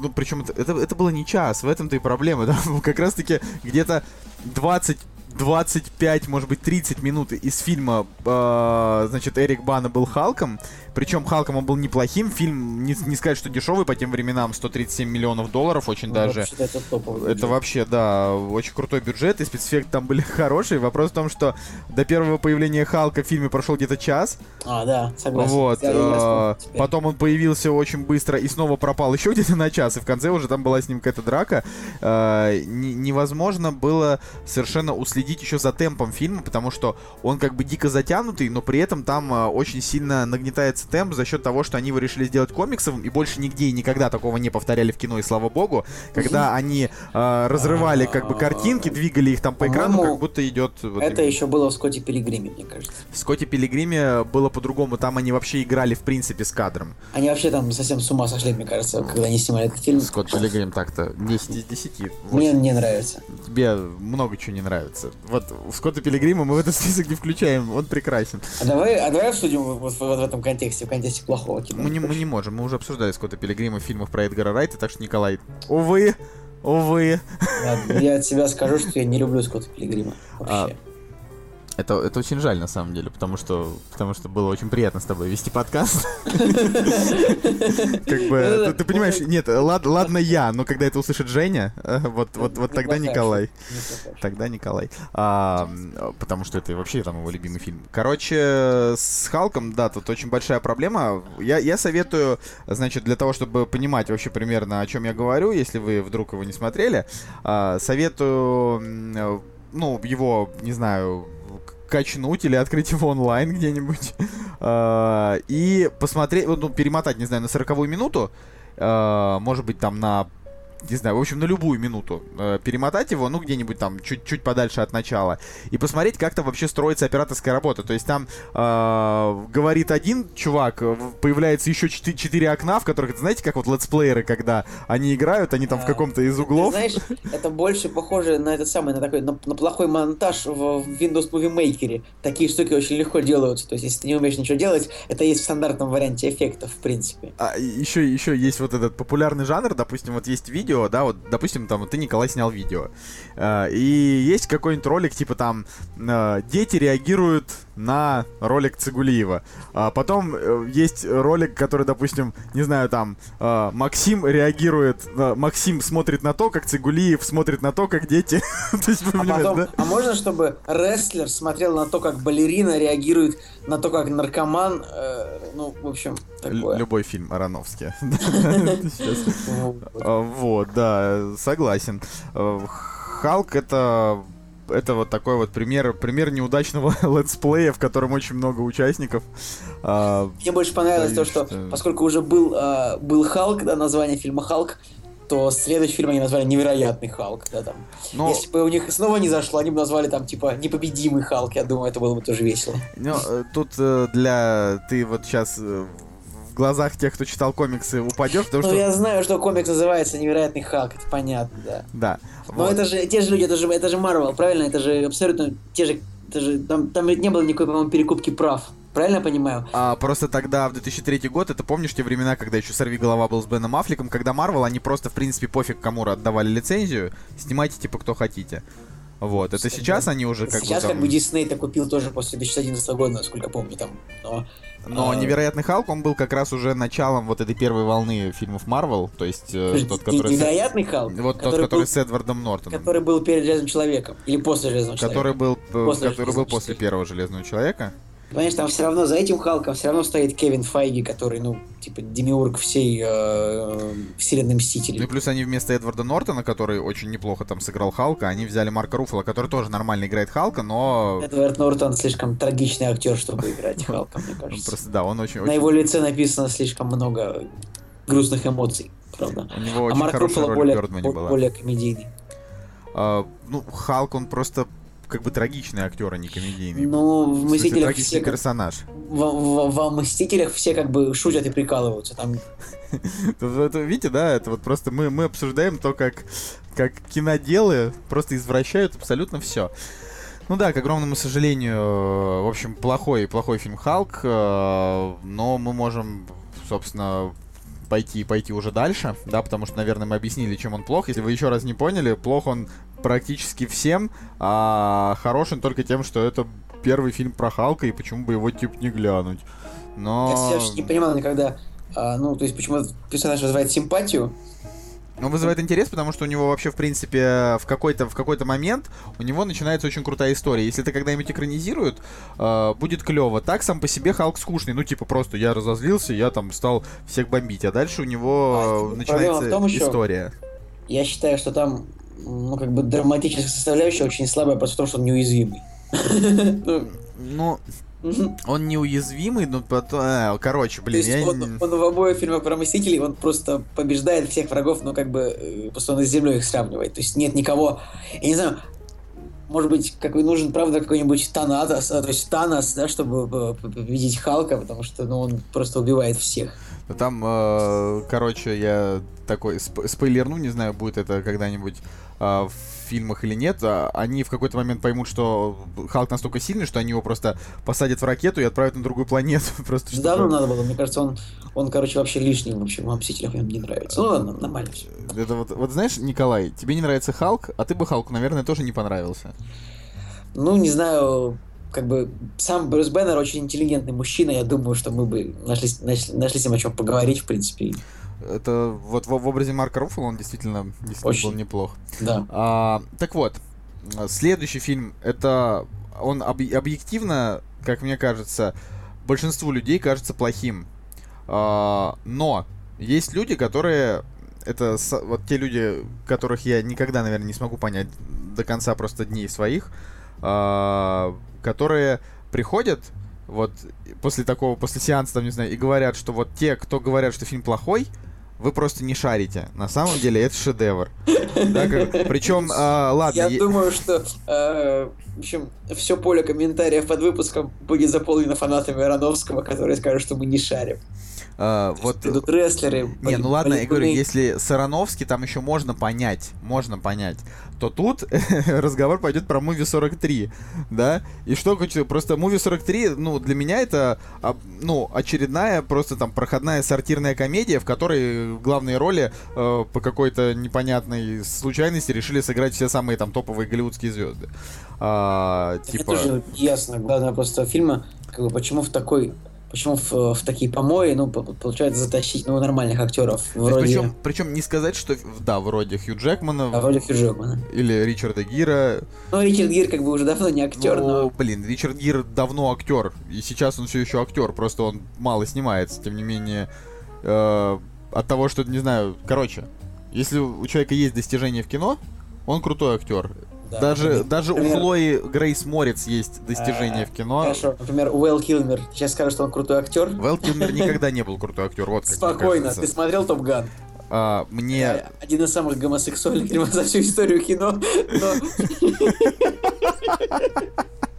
ну, причем это, это, это было не час, в этом-то и проблема, [LAUGHS] да, как раз-таки где-то 20 25, может быть, 30 минут из фильма, э, значит, Эрик Бана был Халком, причем Халком он был неплохим. Фильм, не, не сказать, что дешевый по тем временам, 137 миллионов долларов, очень ну, даже. Вообще, это топовый Это вообще, да, очень крутой бюджет, и спецэффекты там были [LAUGHS] хорошие. Вопрос в том, что до первого появления Халка в фильме прошел где-то час. А, да, согласен. Вот. Э, потом он появился очень быстро и снова пропал еще где-то на час, и в конце уже там была с ним какая-то драка. Э, невозможно было совершенно уследить еще за темпом фильма, потому что он как бы дико затянутый, но при этом там э, очень сильно нагнетается темп за счет того, что они его решили сделать комиксовым, и больше нигде и никогда такого не повторяли в кино, и слава богу, когда они э, разрывали как бы картинки, двигали их там по экрану, как будто идет... Вот это именно. еще было в Скотте Пилигриме, мне кажется. В Скотте Пилигриме было по-другому, там они вообще играли в принципе с кадром. Они вообще там совсем с ума сошли, мне кажется, когда они снимали этот фильм. Скотт Пилигрим так-то 10 из 10. 8. Мне не нравится. Тебе много чего не нравится. Вот в Скотта Пилигрима мы в этот список не включаем, он прекрасен. А давай, а давай обсудим вот, вот, вот в этом контексте контексте, в контексте плохого кино. Мы не, мы не можем, мы уже обсуждали Скотта Пилигрима в фильмах про Эдгара Райта, так что, Николай, увы, увы. Я, я от себя скажу, что я не люблю Скотта Пилигрима вообще. А, это, это очень жаль, на самом деле, потому что, потому что было очень приятно с тобой вести подкаст. Как бы, ты понимаешь, нет, ладно я, но когда это услышит Женя, э, вот вот вот тогда Николай. Тогда Николай. Потому что это вообще там его любимый фильм. Короче, с Халком, да, тут очень большая проблема. Я, я советую, значит, для того, чтобы понимать вообще примерно, о чем я говорю, если вы вдруг его не смотрели, а, советую ну, его, не знаю, качнуть или открыть его онлайн где-нибудь. [LAUGHS] А, и посмотреть, ну, перемотать, не знаю, на сороковую минуту, а, может быть, там на не знаю, в общем, на любую минуту э, перемотать его, ну, где-нибудь там чуть-чуть подальше от начала, и посмотреть, как там вообще строится операторская работа. То есть там э, говорит один чувак, появляется еще четыре, четыре окна, в которых, знаете, как вот летсплееры, когда они играют, они там а, в каком-то из углов. Ты знаешь, это больше похоже на этот самый, на такой, на, на плохой монтаж в Windows Movie Maker. Такие штуки очень легко делаются. То есть, если ты не умеешь ничего делать, это есть в стандартном варианте эффектов, в принципе. А еще, еще есть вот этот популярный жанр, допустим, вот есть видео, видео, да, вот, допустим, там, ты, Николай, снял видео, э, и есть какой-нибудь ролик, типа там, э, дети реагируют на ролик Цигулиева. А потом э, есть ролик, который, допустим, не знаю, там, э, Максим реагирует, Максим смотрит на то, как Цигулиев смотрит на то, как дети. [LAUGHS] а, потом, а можно, чтобы рестлер смотрел на то, как балерина реагирует на то, как наркоман, э, ну, в общем, такое. Любой фильм Ароновский. [LAUGHS] Вот, да, согласен. Э, Халк это это вот такой вот пример, пример неудачного [LAUGHS] летсплея, в котором очень много участников. А, Мне больше понравилось то, что, поскольку уже был, а, был Халк, да, название фильма Халк, то следующий фильм они назвали «Невероятный Халк», да, там. Но... Если бы у них снова не зашло, они бы назвали там, типа, «Непобедимый Халк», я думаю, это было бы тоже весело. Ну, э, тут э, для... Ты вот сейчас э, глазах тех, кто читал комиксы, упадешь, потому Ну, что... я знаю, что комикс называется «Невероятный Халк», это понятно, да. Да. Но вот. это же те же люди, это же, это же Marvel, правильно? Это же абсолютно те же... Это же, там, там ведь не было никакой, по-моему, перекупки прав. Правильно я понимаю? А, просто тогда, в 2003 год, это помнишь те времена, когда еще «Сорви голова» был с Беном Аффлеком, когда Марвел, они просто, в принципе, пофиг кому отдавали лицензию, снимайте, типа, кто хотите. Вот, это сейчас они уже как Сейчас бы там... как бы Дисней-то купил тоже после 2011 года, насколько помню, там. Но, Но а, «Невероятный Халк», он был как раз уже началом вот этой первой волны фильмов Марвел, то есть э, слушай, тот, который... Невероятный Халк, Вот тот, который, который был, с Эдвардом Нортоном. который был перед Железным Человеком. Или после Железного Который Человека. был, э, После который был «Железного после человека». первого Железного Человека. Понимаешь, там все равно за этим Халком все равно стоит Кевин Файги, который, ну, типа, демиург всей э, вселенной Ну и Мстителей. плюс они вместо Эдварда Нортона, который очень неплохо там сыграл Халка, они взяли Марка Руффало, который тоже нормально играет Халка, но... Эдвард Нортон слишком трагичный актер, чтобы играть [LAUGHS] Халка, мне кажется. просто, да, он очень... На его лице написано слишком много грустных эмоций, правда. У него А очень Марк роль более, более комедийный. А, ну, Халк, он просто как бы трагичный актер, а не комедийный. Ну, в В смысле, «Мстителях» трагичный все персонаж. во, во- во «Мстителях» все как бы шутят и прикалываются. Там [LAUGHS] видите, да, это вот просто мы, мы обсуждаем то, как, как киноделы просто извращают абсолютно все. Ну да, к огромному сожалению, э, в общем, плохой, плохой фильм Халк, э, но мы можем, собственно, пойти, пойти уже дальше, да, потому что, наверное, мы объяснили, чем он плох. Если вы еще раз не поняли, плох он практически всем, а хорош он только тем, что это первый фильм про Халка, и почему бы его, типа, не глянуть. Но... я все не понимал никогда, а, ну, то есть, почему персонаж вызывает симпатию. Он вызывает интерес, потому что у него вообще, в принципе, в какой-то в какой-то момент у него начинается очень крутая история. Если это когда-нибудь экранизируют, э, будет клево. Так сам по себе Халк скучный. Ну, типа, просто я разозлился, я там стал всех бомбить. А дальше у него А, э, начинается том история. Я считаю, что там, ну, как бы драматическая составляющая очень слабая, просто потому что он неуязвимый. [LAUGHS] Ну, Ну, он неуязвимый, но потом... э, короче, То блин, есть я... он, он в обоих фильмах про Мстителей, он просто побеждает всех врагов, но как бы э, просто он с землей их сравнивает. То есть нет никого, я не знаю, может быть, какой нужен, правда, какой-нибудь Танатос, а, то есть Танос, да, чтобы э, победить Халка, потому что, ну, он просто убивает всех. Ну, Там, э, короче, я такой сп- спойлерну, не знаю, будет это когда-нибудь в фильмах или нет. а Они в какой-то момент поймут, что Халк настолько сильный, что они его просто посадят в ракету и отправят на другую планету. [LAUGHS] Просто чтобы- Давно надо было, мне кажется, он, он, короче, вообще лишний, в общем, в Мстителях мне не нравится. Ну ладно, нормально все. Это вот, вот знаешь, Николай, тебе не нравится Халк, а ты бы Халку, наверное, тоже не понравился. Ну, не знаю, как бы сам Брюс Беннер очень интеллигентный мужчина, я думаю, что мы бы нашли, нашли, нашли с ним о чем поговорить, в принципе. Это вот в, в образе Марка Руффало он действительно, действительно Очень. был неплох. Да. А, так вот, следующий фильм, это он объ- объективно, как мне кажется, большинству людей кажется плохим. А, но есть люди, которые это с- вот те люди, которых я никогда, наверное, не смогу понять до конца просто дней своих, а, которые приходят вот после такого, после сеанса, там, не знаю, и говорят, что вот те, кто говорят, что фильм плохой, вы просто не шарите. На самом деле это шедевр. Причем, ладно, Я е- думаю, что, э, в общем, все поле комментариев под выпуском будет заполнено фанатами Ароновского, которые скажут, что мы не шарим. А, вот Идут рестлеры. Не, ну ладно, я говорю, если Сарановский там еще можно понять, можно понять, то тут [LAUGHS] разговор пойдет про Movie 43, да? И что, хочу- просто Movie 43, ну, для меня это, а, ну, очередная просто там проходная сортирная комедия, в которой главные роли э, по какой-то непонятной случайности решили сыграть все самые там топовые голливудские звезды. А, Это типа... тоже ясно. Главное просто фильма, как бы, почему в такой Почему в, в такие помои, ну, по- получается затащить, ну, нормальных актеров, вроде, Причем, причем не сказать, что, да, вроде Хью Джекмана а, вроде Хью Джекмана. или Ричарда Гира, Ну, Ричард Гир как бы уже давно не актер, ну, но... блин, Ричард Гир давно актер, и сейчас он все еще актер, просто он мало снимается, тем не менее, э, от того, что, не знаю, короче, если у человека есть достижения в кино, он крутой актер. Да, даже например, даже у например, Хлои Грейс Морец есть достижения А, в кино. Хорошо, например, Уэлл Килмер сейчас скажет, что он крутой актер. Вэл Килмер [LAUGHS] никогда не был крутой актер, вот Спокойно, ты смотрел Топ Ган? А, мне... Один из самых гомосексуальных фильмов за всю историю кино. но-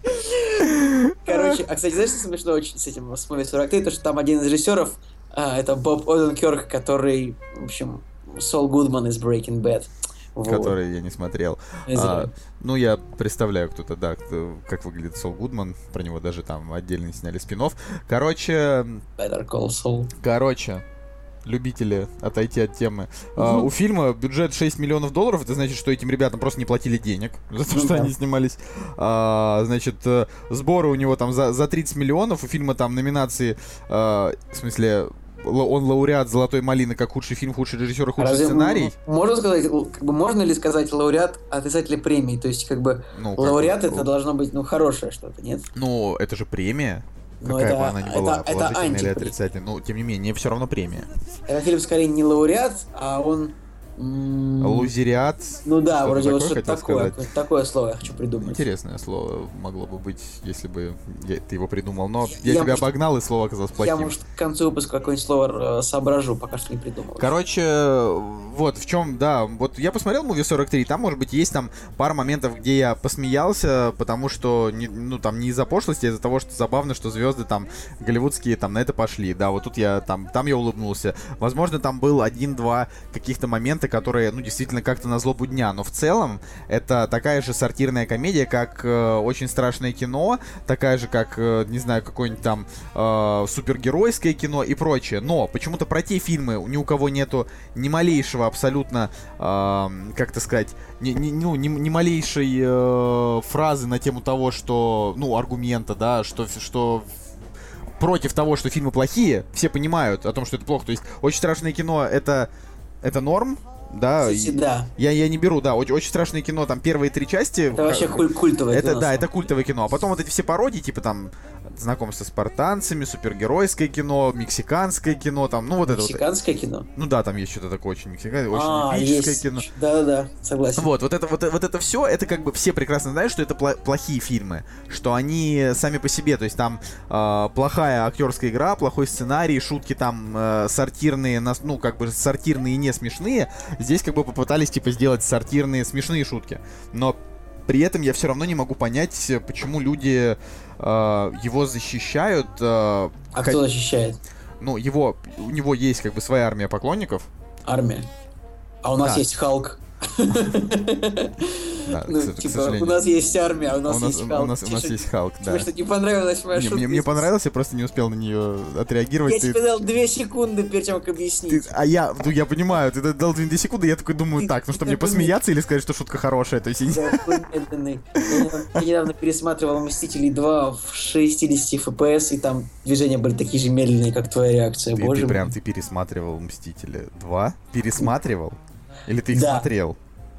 [LAUGHS] Короче, а кстати, знаешь, что смешно очень с этим Movie 43, то что там один из режиссеров, А, это Боб Оденкерк, который, в общем, Сол Гудман из Breaking Bad. Вот. Который я не смотрел. А, ну, я представляю, кто-то, да, кто- как выглядит Сол Гудман. Про него даже там отдельно сняли спин Короче, Better Call Saul. короче, любители отойти от темы. А, Мгм. у фильма бюджет 6 миллионов долларов. Это значит, что этим ребятам просто не платили денег за то, Ну что да. они снимались. А, значит, э, сборы у него там за, за 30 миллионов. У фильма там номинации, а, в смысле, он лауреат «Золотой малины» как худший фильм, худший режиссер худший Разве сценарий. Можно сказать, как бы можно ли сказать лауреат отрицателя премии? То есть, как бы, Ну, как лауреат бы, это должно быть, ну, хорошее что-то, нет? Ну, это же премия. Но Какая это- бы она ни это- была, это положительная или антипремия. отрицательная. Ну, тем не менее, все равно премия. Этот фильм скорее не лауреат, а он... Лузериат. Ну да, что-то вроде вот что-то хотел такое. сказать. Такое слово я хочу придумать. Интересное слово могло бы быть, если бы я- ты его придумал. Но я, Я, тебя может, обогнал, и слово оказалось Я, плохим. может, к концу выпуска какое-нибудь слово э, соображу, пока что не придумал. Короче, вот в чем, да, вот я посмотрел Movie 43, там, может быть, есть там пара моментов, где я посмеялся, потому что, не- ну, там, не из-за пошлости, а из-за того, что забавно, что звезды там голливудские там на это пошли, да, вот тут я там, там я улыбнулся. Возможно, там был один-два каких-то момента, которые, ну, действительно как-то на злобу дня, но в целом это такая же сортирная комедия, как э, очень страшное кино, такая же, как, э, не знаю, какое-нибудь там э, супергеройское кино и прочее. Но почему-то про те фильмы ни у кого нету ни малейшего абсолютно, э, как то сказать, ни, ни- ну, ни, ни малейшей э, фразы на тему того, что, ну, аргумента, да, что, что против того, что фильмы плохие, все понимают о том, что это плохо. То есть очень страшное кино это это норм, да. Кстати, да. Я, я не беру, да, очень, очень страшное кино, там первые три части. Это вообще куль- культовое это, кино, да, это культовое кино. А потом вот эти все пародии, типа там знакомство с спартанцами, супергеройское кино, мексиканское кино, там, ну вот это вот. Мексиканское кино. Ну да, там есть что-то такое очень мексиканское, очень а, эпическое есть. кино. Да-да-да, согласен. Вот, вот это, вот, вот это все, это как бы все прекрасно знают, что это плохие фильмы, что они сами по себе, то есть там э, плохая актерская игра, плохой сценарий, шутки там э, сортирные, ну как бы сортирные не смешные. Здесь как бы попытались типа сделать сортирные смешные шутки, но при этом я все равно не могу понять, э, почему люди э, его защищают. э, А кто защищает? Ну его, у него есть как бы своя армия поклонников. Армия. А у нас Да. есть Халк. Ну, типа, у нас есть армия, у нас есть Халк. у нас есть Халк, да. Тебе что, не понравилась моя шутка? мне, понравилось, я просто не успел на нее отреагировать. Я тебе дал две секунды перед тем, как объяснить. а я, ну я понимаю, ты дал 2 секунды, я такой думаю, так, ну что, мне посмеяться или сказать, что шутка хорошая? То есть, я недавно- пересматривал «Мстителей 2» в 60 FPS, и там движения были такие же медленные, как твоя реакция. Боже ты прям, ты пересматривал Мстители 2? Пересматривал? Или ты их Да. смотрел?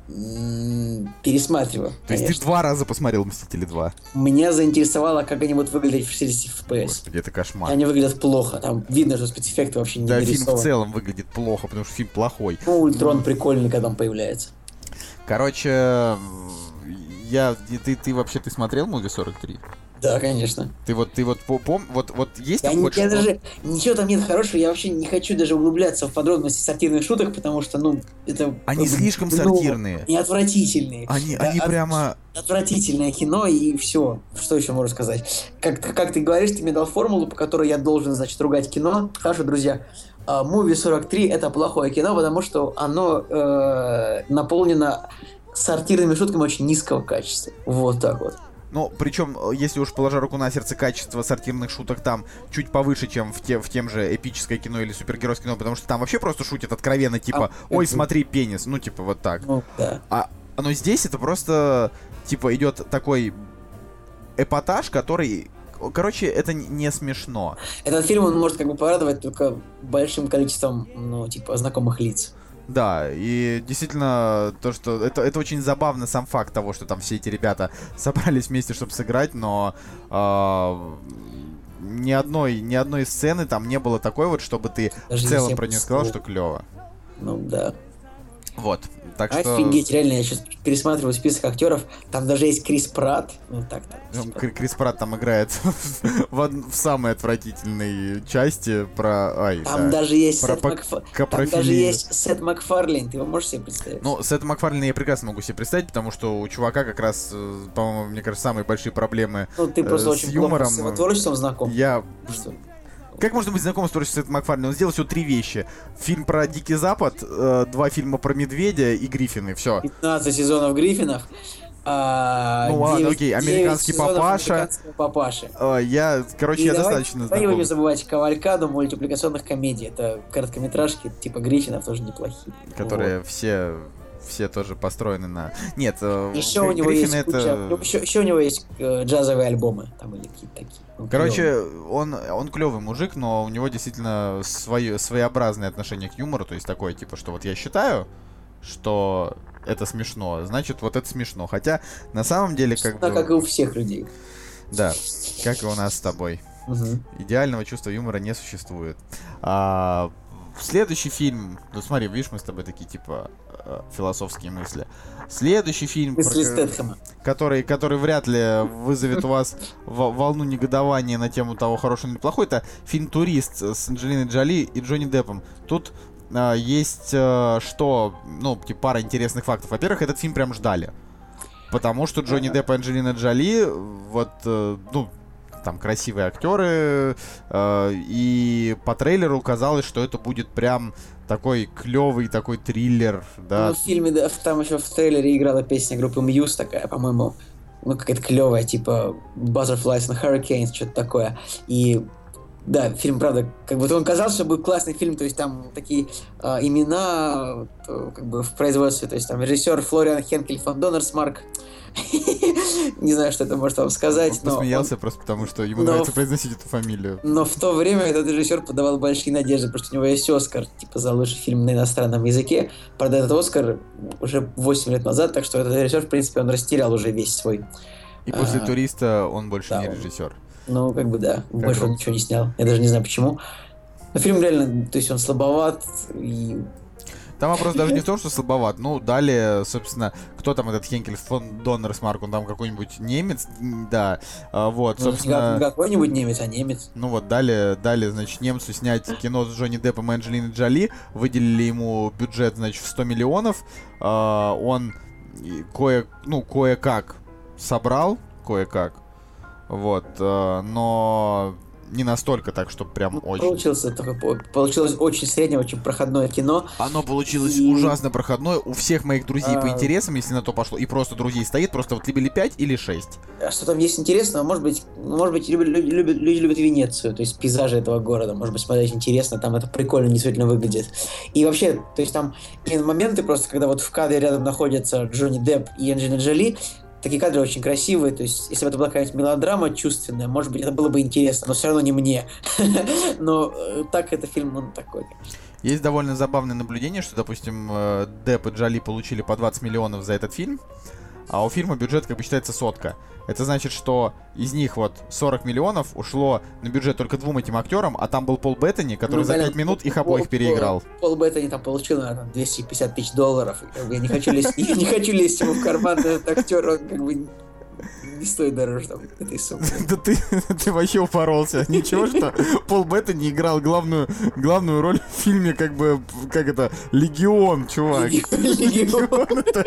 М, Пересматриваю, То есть ты два раза посмотрел Мстители 2? Меня заинтересовало, как они будут выглядеть в 60 FPS. Господи, это кошмар. Они выглядят плохо. Там видно, что спецэффекты вообще не Да, фильм в целом выглядит плохо, потому что фильм плохой. Ну, Ультрон прикольный, когда он появляется. Короче, я, ты, ты вообще, ты смотрел Муви 43? Да, конечно. Ты вот, ты вот по- пом, вот, вот есть Я, хоть я даже ничего там нет хорошего, я вообще не хочу даже углубляться в подробности сортирных шуток, потому что, ну, это... Они это слишком дно. сортирные. Они отвратительные. Они, Да, они от- прямо... Отвратительное кино и все. Что еще можно сказать? Как, как ты говоришь, ты мне дал формулу, по которой я должен, значит, ругать кино. Хорошо, друзья. А, Movie 43 это плохое кино, потому что оно э, наполнено сортирными шутками очень низкого качества. Вот так вот. Ну, причем, э, если уж положа руку на сердце, качество сортирных шуток там чуть повыше, чем в, те, в тем же эпическое кино или супергеройское кино, потому что там вообще просто шутят откровенно, типа, А, ой, смотри, пенис, ну, типа, вот так. Ну, да. А, но здесь это просто, типа, идет такой эпатаж, который... Короче, это не смешно. Этот фильм, он может как бы порадовать только большим количеством, ну, типа, знакомых лиц. Да, и действительно, то, что это, это очень забавно сам факт того, что там все эти ребята [LAUGHS] собрались вместе, чтобы сыграть, но а, ни одной, ни одной сцены там не было такой вот, чтобы ты Даже в целом про нее сказал, что клево. Ну, да. Вот. Так что Офигеть, реально, я сейчас пересматриваю список актеров, там даже есть Крис Пратт. Ну, так, так. ну, типа. Кри- Крис Пратт там играет [LAUGHS] в, в самой отвратительной части про... Ай, Там да. даже есть Про Сет Макфа- Там даже есть Сет Макфарлейн, ты его можешь себе представить? Ну, Сета Макфарлина я прекрасно могу себе представить, потому что у чувака как раз, э, по-моему, мне кажется, самые большие проблемы Ну, ты просто э, очень с плохо юмором, с его творчеством знаком. Я Что? Как можно быть знакомым с творчеством Сета? Он сделал всего три вещи. Фильм про Дикий Запад, э, два фильма про Медведя и Гриффины. Все. 15 сезонов Гриффинов. А, Ну ладно, 9 окей, американский 9 сезонов папаша. папаши. Э, я, короче, И я давай- достаточно давай не будем знаком. забывать кавалькаду мультипликационных комедий. Это короткометражки типа Гриффинов тоже неплохие. Которые все все тоже построены на... Нет, э, Еще у него Гриффин есть куча... это... еще, еще у него есть э, джазовые альбомы, там или какие-то такие. Ну, Короче, клёвые. он, он клевый мужик, но у него действительно свое, своеобразное отношение к юмору. То есть такое, типа, что вот я считаю, что это смешно, значит, вот это смешно. Хотя, на самом деле, как Да, бы... как и у всех людей. Да, как и у нас с тобой. Идеального чувства юмора не существует. А, следующий фильм... Ну смотри, видишь, мы с тобой такие, типа, философские мысли. Следующий фильм, про который, который вряд ли вызовет у вас во- волну негодования на тему того, хороший или плохой, это фильм «Турист» с Анджелиной Джоли и Джонни Деппом. Тут а, есть э, что, ну, типа, пара интересных фактов. Во-первых, этот фильм прям ждали. Потому что Джонни Депп и Анджелина Джоли, вот, э, ну, там красивые актеры, э, и по трейлеру казалось, что это будет прям такой клевый такой триллер, да, Ну, в фильме, да, там еще в трейлере играла песня группы Muse такая, по-моему, ну, какая-то клевая, типа Butterflies and Hurricanes, что-то такое. И да, фильм, правда, как бы он казался, что будет классный фильм, то есть там такие а, имена э, как бы в производстве, то есть там режиссер Флориан Хенкель фон Донерсмарк. [LAUGHS] Не знаю, что это может вам сказать, Он но он- посмеялся просто потому, что ему но нравится произносить эту фамилию. но в то время этот режиссер подавал большие надежды, потому что у него есть Оскар, типа, за лучший фильм на иностранном языке. Правда, этот Оскар уже 8 лет назад, так что этот режиссер, в принципе, он растерял уже весь свой. И после А, туриста он больше да, не режиссер. Ну, как бы да, больше он ничего не снял. Я даже не знаю почему. Но фильм реально, то есть он слабоват, и Там вопрос даже не в том, что слабоват. Ну, далее, собственно, кто там этот Хенкель фон Доннерсмарк, он там какой-нибудь немец, да. А, Вот, ну, собственно... не какой-нибудь немец, а немец. Ну вот, далее, далее, значит, немцу снять кино с Джонни Деппом и Анджелиной Джоли. Выделили ему бюджет, значит, в 100 миллионов. А, он кое, ну, кое-как собрал, кое-как. Вот, а, но не настолько так, чтобы прям Ну, очень. Получился такой, по- получилось очень среднее, очень проходное кино. Оно получилось И- ужасно проходное. У всех моих друзей по А. интересам, если на то пошло, и просто друзей стоит, просто вот либо или 5, или 6. А что там есть интересного? Может быть, может быть, любят- люди, любят, люди любят Венецию, то есть пейзажи этого города. Может быть, смотреть интересно, там это прикольно, действительно выглядит. И вообще, то есть там моменты просто, когда вот в кадре рядом находятся Джонни Депп и Анджелина Джоли, такие кадры очень красивые, то есть если бы это была какая-нибудь мелодрама чувственная, может быть, это было бы интересно, но все равно не мне. [LAUGHS] Но э, так это фильм, он такой. Есть довольно забавное наблюдение, что, допустим, э, Депп и Джоли получили по 20 миллионов за этот фильм, а у фильма бюджет как бы считается сотка. Это значит, что из них вот 40 миллионов ушло на бюджет только двум этим актерам, а там был Пол Беттани, который Ну, за блин, 5 минут их Пол- обоих Пол- переиграл. Пол Беттани там получил, наверное, 250 тысяч долларов. И, как бы, я не хочу лезть, [LAUGHS] я не хочу лезть ему в карман, этот актер, он как бы не стоит дороже там, этой суммы. Да ты, ты вообще упоролся. Ничего, что Пол Беттани играл главную, главную роль в фильме, как бы, как это, Легион, чувак. Легион. это,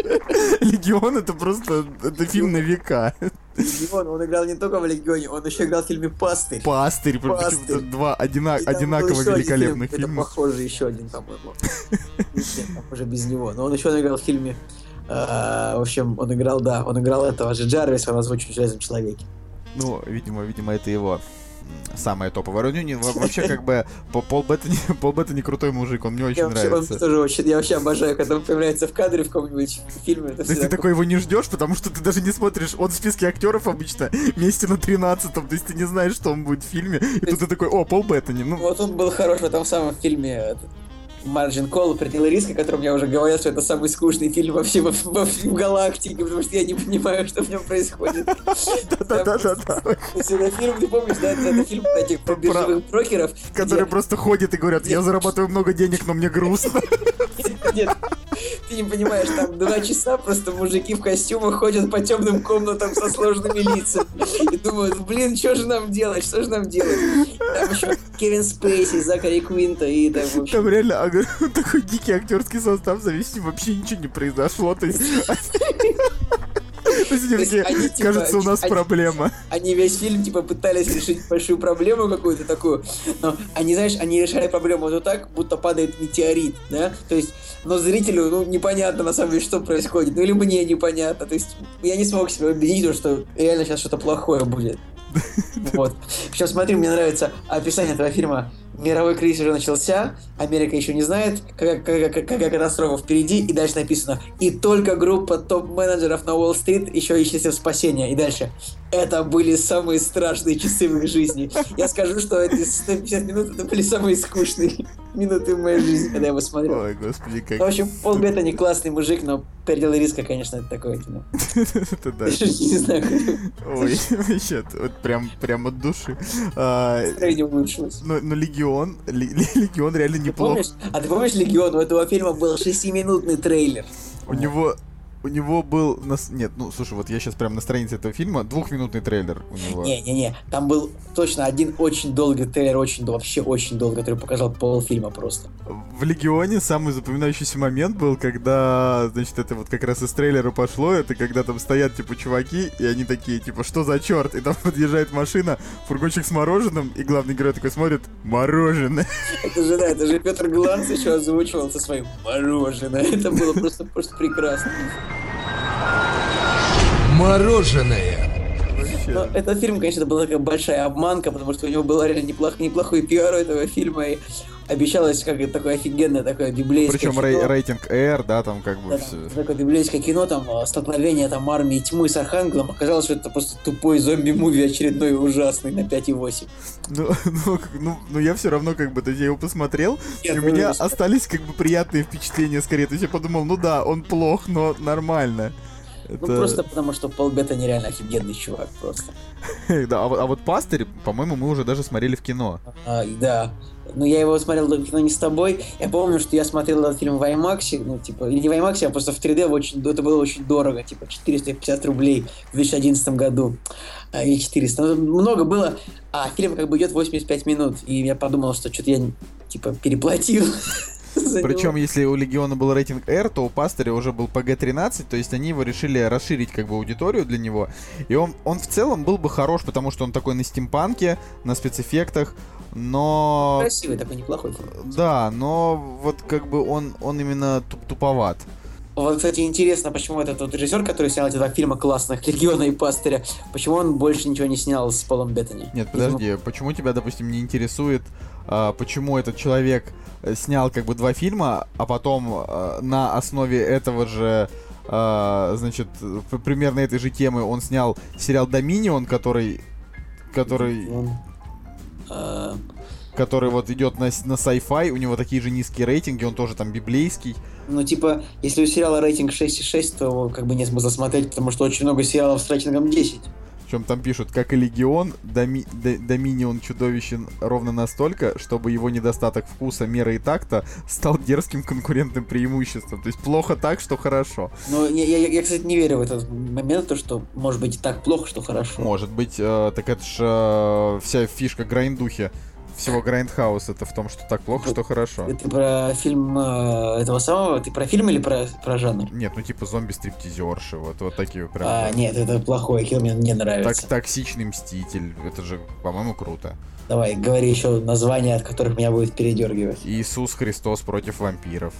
Легион это просто, это фильм на века. Легион, он играл не только в Легионе, он еще играл в фильме «Пастырь». Пастырь, Пастырь. это два одина- И там был одинаково великолепных фильм, Это фильма. похоже еще один, по-моему. Нет, там уже без него. Но он еще играл в фильме... а, В общем, он играл, да, он играл этого же Джарвиса, он озвучил в «Железном человеке». Ну, видимо, видимо, это его м, самая топовая роль. Ну, вообще, как бы, По- Пол Беттани, [LAUGHS] Пол Беттани крутой мужик, он мне очень Я вообще, он нравится. тоже очень, я вообще обожаю, когда он появляется в кадре в каком-нибудь фильме. Это То есть ты такой его не ждешь, потому что ты даже не смотришь, он в списке актеров обычно месте на 13-м, то есть ты не знаешь, что он будет в фильме, и тут ты такой, о, Пол Беттани, ну, Вот он был хорош в этом самом фильме Марджин Колл, Пределы риска, о котором я уже говорил, что это самый скучный фильм вообще во, во всей галактике, потому что я не понимаю, что в нем происходит. да-да-да-да, это фильм, ты помнишь, да, это, фильм этих биржевых брокеров, которые просто ходят и говорят, я зарабатываю много денег, но мне грустно. [LAUGHS] Нет, ты не понимаешь, там два часа просто мужики в костюмах ходят по темным комнатам со сложными лицами и думают, блин, что же нам делать, что же нам делать? Там еще Кевин Спейси, Закари Квинта и там, в общем, Там реально ага, [LAUGHS] такой дикий актерский состав завести вообще ничего не произошло. То есть [LAUGHS] Типа, кажется, у нас проблема. Они весь фильм, типа, пытались решить большую проблему какую-то такую, но они, знаешь, они решали проблему вот так, будто падает метеорит, да? То есть, но зрителю, ну, непонятно, на самом деле, что происходит, ну, или мне непонятно, то есть, я не смог себя убедить, что реально сейчас что-то плохое будет. [LAUGHS] Вот. Причем, смотри, мне нравится описание этого фильма. Мировой кризис уже начался, Америка еще не знает, какая, какая- какая катастрофа впереди, и дальше написано, и только группа топ-менеджеров на Уолл-стрит еще ищет себе спасения. И дальше, это были самые страшные часы в их жизни. Я скажу, что эти 150 минут, это были самые скучные минуты в моей жизни, когда я его смотрел. Ой, господи, как... В общем, Пол Беттани классный мужик, но предел риска, конечно, это такое кино. Это да. Не знаю, Ой, вообще, вот прям, прям от души. А, настроение улучшилось. Но, Легион, Легион реально Ты неплох. помнишь? А ты помнишь Легион? У этого фильма был 6-минутный трейлер. У него, у него был, нас- нет, ну, слушай, вот я сейчас прям на странице этого фильма, двухминутный трейлер у него. Не-не-не, там был точно один очень долгий трейлер, очень вообще очень долгий, который показал полфильма просто. В Легионе самый запоминающийся момент был, когда, значит, это вот как раз из трейлера пошло, это когда там стоят, типа, чуваки, и они такие, типа, что за черт? И там [LAUGHS] подъезжает машина, фургончик с мороженым, и главный герой такой смотрит, мороженое. [LAUGHS] Это же, да, это же Петр Гланц еще озвучивал со своим мороженое. [LAUGHS] Это было просто, просто прекрасно. Мороженое. Но этот фильм, конечно, была такая большая обманка, потому что у него был реально неплох, неплохой пиар у этого фильма, и обещалось как такое офигенное, такое библейское Причем кино. рей- рейтинг R, да, там как бы Да, все. такое библейское кино, там э, столкновение там армии тьмы с Архангелом. Оказалось, что это просто тупой зомби-муви очередной ужасный на 5,8. Ну, [LAUGHS] ну, ну, ну, я все равно как бы, то я его посмотрел, Нет, и у меня остались как бы приятные впечатления скорее. То есть я подумал, ну да, он плох, но нормально. Ну Это- просто потому, что Пол Бета нереально офигенный чувак просто. [LAUGHS] Да, а, вот- а вот пастырь, по-моему, мы уже даже смотрели в кино. А, и да. Но я его смотрел в кино не с тобой. Я помню, что я смотрел этот фильм в IMAX, ну, типа, или не в IMAX, а просто в 3D, очень, это было очень дорого, типа, 450 рублей в 2011 году. А, или 400. Ну, много было. А фильм как бы идет 85 минут. И я подумал, что что-то я, типа, переплатил. [LAUGHS] [LAUGHS] Причем, если у Легиона был рейтинг R, то у пастыря уже был PG-13, то есть они его решили расширить как бы аудиторию для него. И он, он в целом был бы хорош, потому что он такой на стимпанке, на спецэффектах, но... Красивый такой, неплохой фильм. Да, но вот как бы он, он именно туп- туповат. Вот, кстати, интересно, почему этот вот режиссер, который снял эти два фильма классных, Легиона и Пастыря, почему он больше ничего не снял с Полом Беттани? Нет, Видимо, подожди, почему тебя, допустим, не интересует, почему этот человек э, снял как бы два фильма, а потом а, на основе этого же, значит, примерно этой же темы он снял сериал Доминион, который, который, который вот идет на, на sci-fi, у него такие же низкие рейтинги, он тоже там библейский. Ну, типа, если у сериала рейтинг 6,6, то как бы нет смысла смотреть, потому что очень много сериалов с рейтингом 10. Причем там пишут, как и Легион, Доми- Д- Доминион чудовищен ровно настолько, чтобы его недостаток вкуса, меры и такта стал дерзким конкурентным преимуществом. То есть плохо так, что хорошо. Но я, я- я, кстати, не верю в этот момент, то, что может быть и так плохо, что хорошо. Может быть, э, так это ж э, вся фишка грайндухи всего Grindhouse это в том, что так плохо, что хорошо. Это про фильм э, этого самого? Ты про фильм или про, про жанр? Нет, ну типа зомби-стриптизерши, вот, вот такие прям. А, нет, это плохое кино, мне не Так, нравится. токсичный мститель, это же, по-моему, круто. Давай, говори еще названия, от которых меня будет передергивать. Иисус Христос против вампиров.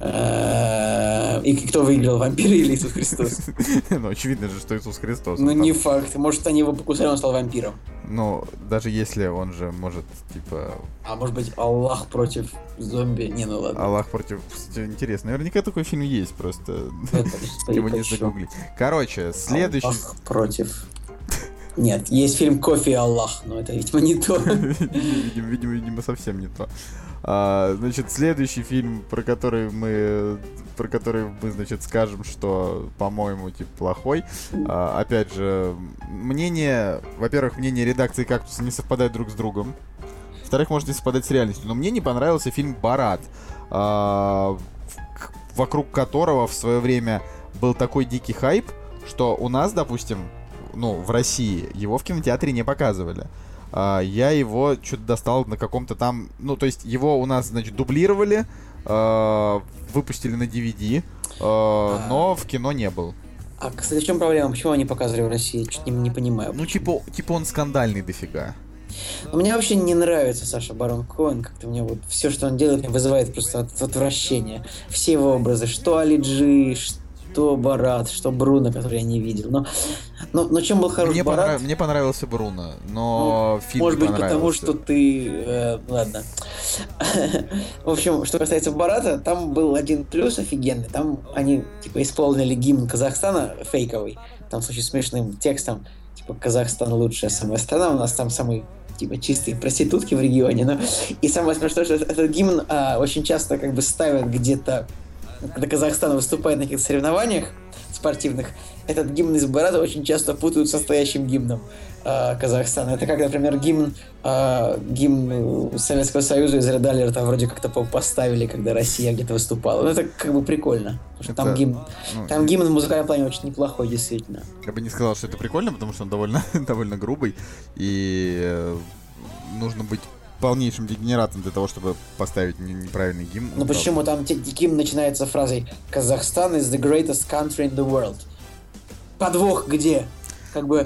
Э, И кто выиграл, вампиры или Иисус Христос? [LAUGHS] Ну, очевидно же, что Иисус Христос. Ну, не факт. Может, они его покусали, он стал вампиром. Ну, даже если он же может, типа, А может быть, Аллах против зомби? Не, ну ладно. Аллах против... Интересно. Наверняка такой фильм есть, просто [LAUGHS] его не загуглить. Короче, следующий... Аллах против... Нет, есть фильм «Кофе и Аллах», но это, видимо, не то. [LAUGHS] Видимо, видимо, совсем не то. А, значит, следующий фильм, про который мы про который мы, значит, скажем, что, по-моему, типа, плохой. А, опять же, мнение, во-первых, мнение редакции «Кактуса» не совпадает друг с другом. Во-вторых, может не совпадать с реальностью. Но мне не понравился фильм «Барат», а, вокруг которого в свое время был такой дикий хайп, что у нас, допустим, ну, в России его в кинотеатре не показывали. А, я его что-то достал на каком-то там... Ну, то есть его у нас, значит, дублировали, а, выпустили на DVD, а, но в кино не был. А, кстати, в чем проблема? Почему они показывали в России? Чуть не, не понимаю. Ну, типа, типа он скандальный дофига. Но мне вообще не нравится Саша Барон Коэн. Как-то мне вот все, что он делает, мне вызывает просто от- отвращение. Все его образы, что Алиджи, что Барат, что Бруно, который я не видел. Но, но, но чем был хорош Мне, Барат? понрав- мне понравился Бруно, но фильм Может быть, потому что ты... э, ладно. [LAUGHS] В общем, что касается Барата, там был один плюс офигенный. Там они, типа, исполнили гимн Казахстана фейковый. Там с очень смешным текстом. Типа, Казахстан лучшая самая страна. У нас там самые типа чистые проститутки в регионе, но и самое смешное, что этот гимн а, очень часто как бы ставят где-то, когда Казахстан выступает на каких-то соревнованиях спортивных, этот гимн из Барата очень часто путают с настоящим гимном а, Казахстана. Это как, например, гимн, а, гимн Советского Союза из Red Alert, вроде как-то по- поставили, когда Россия где-то выступала. Ну, это как бы прикольно. Потому что там Это, гимн, ну, там гимн в музыкальном плане очень неплохой, действительно. Я бы не сказал, что это прикольно, потому что он довольно, [LAUGHS] довольно грубый. И э, нужно быть полнейшим дегенератом для того, чтобы поставить не- неправильный гимн. Ну почему там гимн начинается фразой «Казахстан is the greatest country in the world». Подвох где? Как бы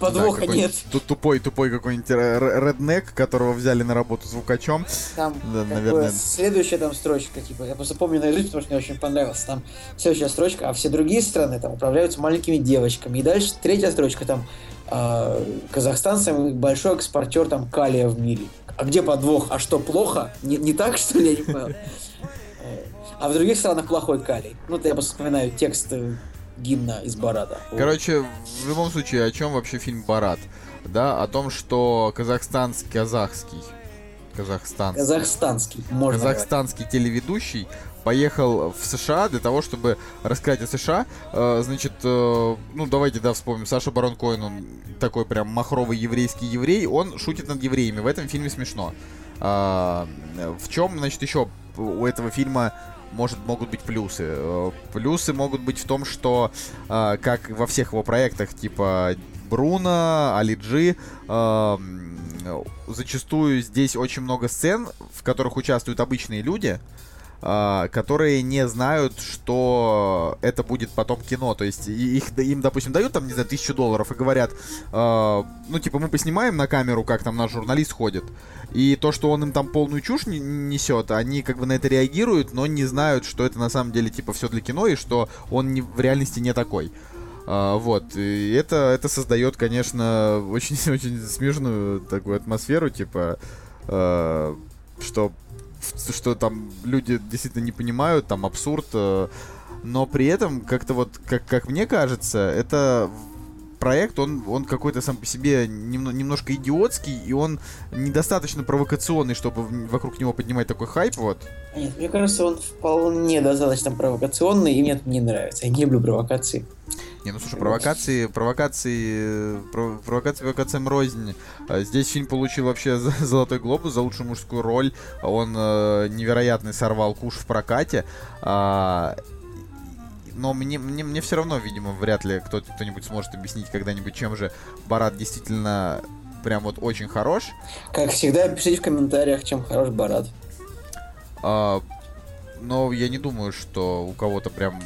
Да, подвоха какой- нет. Тут тупой, тупой какой-нибудь ре- ре- реднек, которого взяли на работу звукачом. Там Да, наверное. бы следующая там строчка, типа, я просто помню наизусть, потому что мне очень понравилось. Там следующая строчка, а все другие страны там управляются маленькими девочками. И дальше третья строчка там а, Казахстан самый большой экспортер там калия в мире. А где подвох? А что, плохо? Не, не так, что ли? Я не [LAUGHS] понял. А в других странах плохой калий. Ну, это я просто вспоминаю текст э, гимна из Барата. Короче, в любом случае, о чем вообще фильм Барат? Да, о том, что казахстанский, казахский, казахстанский, Казахстанский, можно говорить. казахстанский телеведущий поехал в США для того, чтобы рассказать о США. Э, значит, э, ну давайте, да, вспомним. Саша Барон Коэн, он такой прям махровый еврейский еврей, он шутит над евреями. В этом фильме смешно. А, в чем, значит, еще у этого фильма может, могут быть плюсы. Э, Плюсы могут быть в том, что, как во всех его проектах, типа Бруно, Алиджи, зачастую здесь очень много сцен, в которых участвуют обычные люди, которые не знают, что это будет потом кино. То есть их, им, допустим, дают там, не знаю, тысячу долларов и говорят, а, ну, типа, мы поснимаем на камеру, как там наш журналист ходит. И то, что он им там полную чушь не- несет, они как бы на это реагируют, но не знают, что это на самом деле, типа, все для кино, и что он не, в реальности не такой. А, вот, и это, это создает, конечно, очень-очень [LAUGHS] смешную такую атмосферу, типа, э, что, что там люди действительно не понимают, там абсурд, э, но при этом, как-то вот, как, как мне кажется, это проект, он, он какой-то сам по себе немно- немножко идиотский, и он недостаточно провокационный, чтобы вокруг него поднимать такой хайп, вот. Нет, мне кажется, он вполне достаточно провокационный, и мне это не нравится. Я не люблю провокации. Не, ну слушай, провокации, провокации, э, пров- провокации провокациям рознь. А Здесь фильм получил вообще [LAUGHS] золотой глобус за лучшую мужскую роль. Он э, невероятный сорвал куш в прокате. А, но мне, мне, мне все равно, видимо, вряд ли кто- кто-нибудь сможет объяснить когда-нибудь, чем же Барат действительно прям вот очень хорош. Как всегда, пишите в комментариях, чем хорош Барат. А, но я не думаю, что у кого-то прям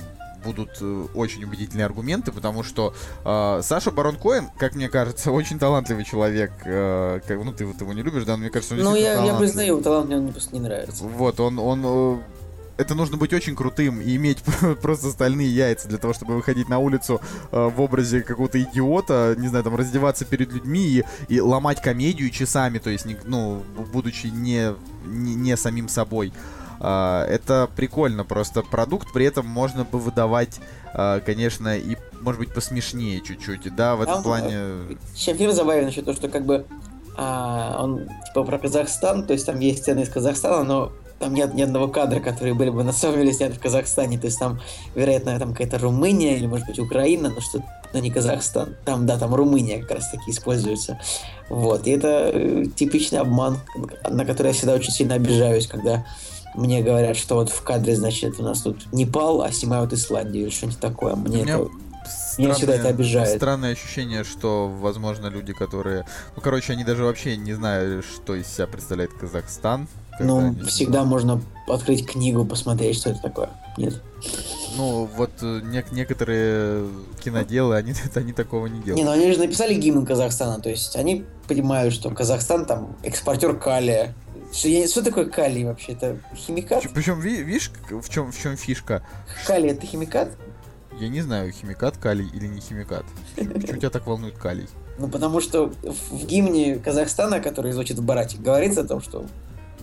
будут э, очень убедительные аргументы, потому что э, Саша Барон Коэн, как мне кажется, [LAUGHS] очень талантливый человек. э, как, ну, ты вот его не любишь, да, но мне кажется, он Ну, я, я признаю, талант мне он просто не нравится. Вот, он, он, э, это нужно быть очень крутым и иметь [LAUGHS] просто стальные яйца для того, чтобы выходить на улицу э, в образе какого-то идиота, не знаю, там, раздеваться перед людьми и, и ломать комедию часами, то есть, не- ну, будучи не, не, не самим собой. Это прикольно, просто продукт при этом можно бы выдавать, а, конечно, и, может быть, посмешнее чуть-чуть, да, в этом Там, плане... Чем забавен еще то, что как бы а, он типа про Казахстан, то есть там есть сцены из Казахстана, но там нет ни одного кадра, которые были бы на самом деле сняты в Казахстане. То есть там, вероятно, там какая-то Румыния или, может быть, Украина, но что но не Казахстан. Там, да, там Румыния как раз таки используется. Вот. И это э, типичный обман, на который я всегда очень сильно обижаюсь, когда мне говорят, что вот в кадре, значит, у нас тут Непал, а снимают Исландию или что-нибудь такое. Мне это... меня всегда это обижает. Странное ощущение, что, возможно, люди, которые... Ну, короче, они даже вообще не знают, что из себя представляет Казахстан. Ну, они всегда можно открыть книгу, посмотреть, что это такое. Нет. Ну, вот э, нек- некоторые киноделы, они, [LAUGHS] они такого не Не, делают. ну они же написали гимн Казахстана, то есть они понимают, что Казахстан там экспортер калия. Что, я- что такое калий вообще? Это химикат? Причем, видишь, в чем, в чем фишка? Калий это химикат? Я не знаю, химикат калий или не химикат. Почему тебя так волнует калий? Ну, потому что в, в гимне Казахстана, который звучит в Барате, говорится о том, что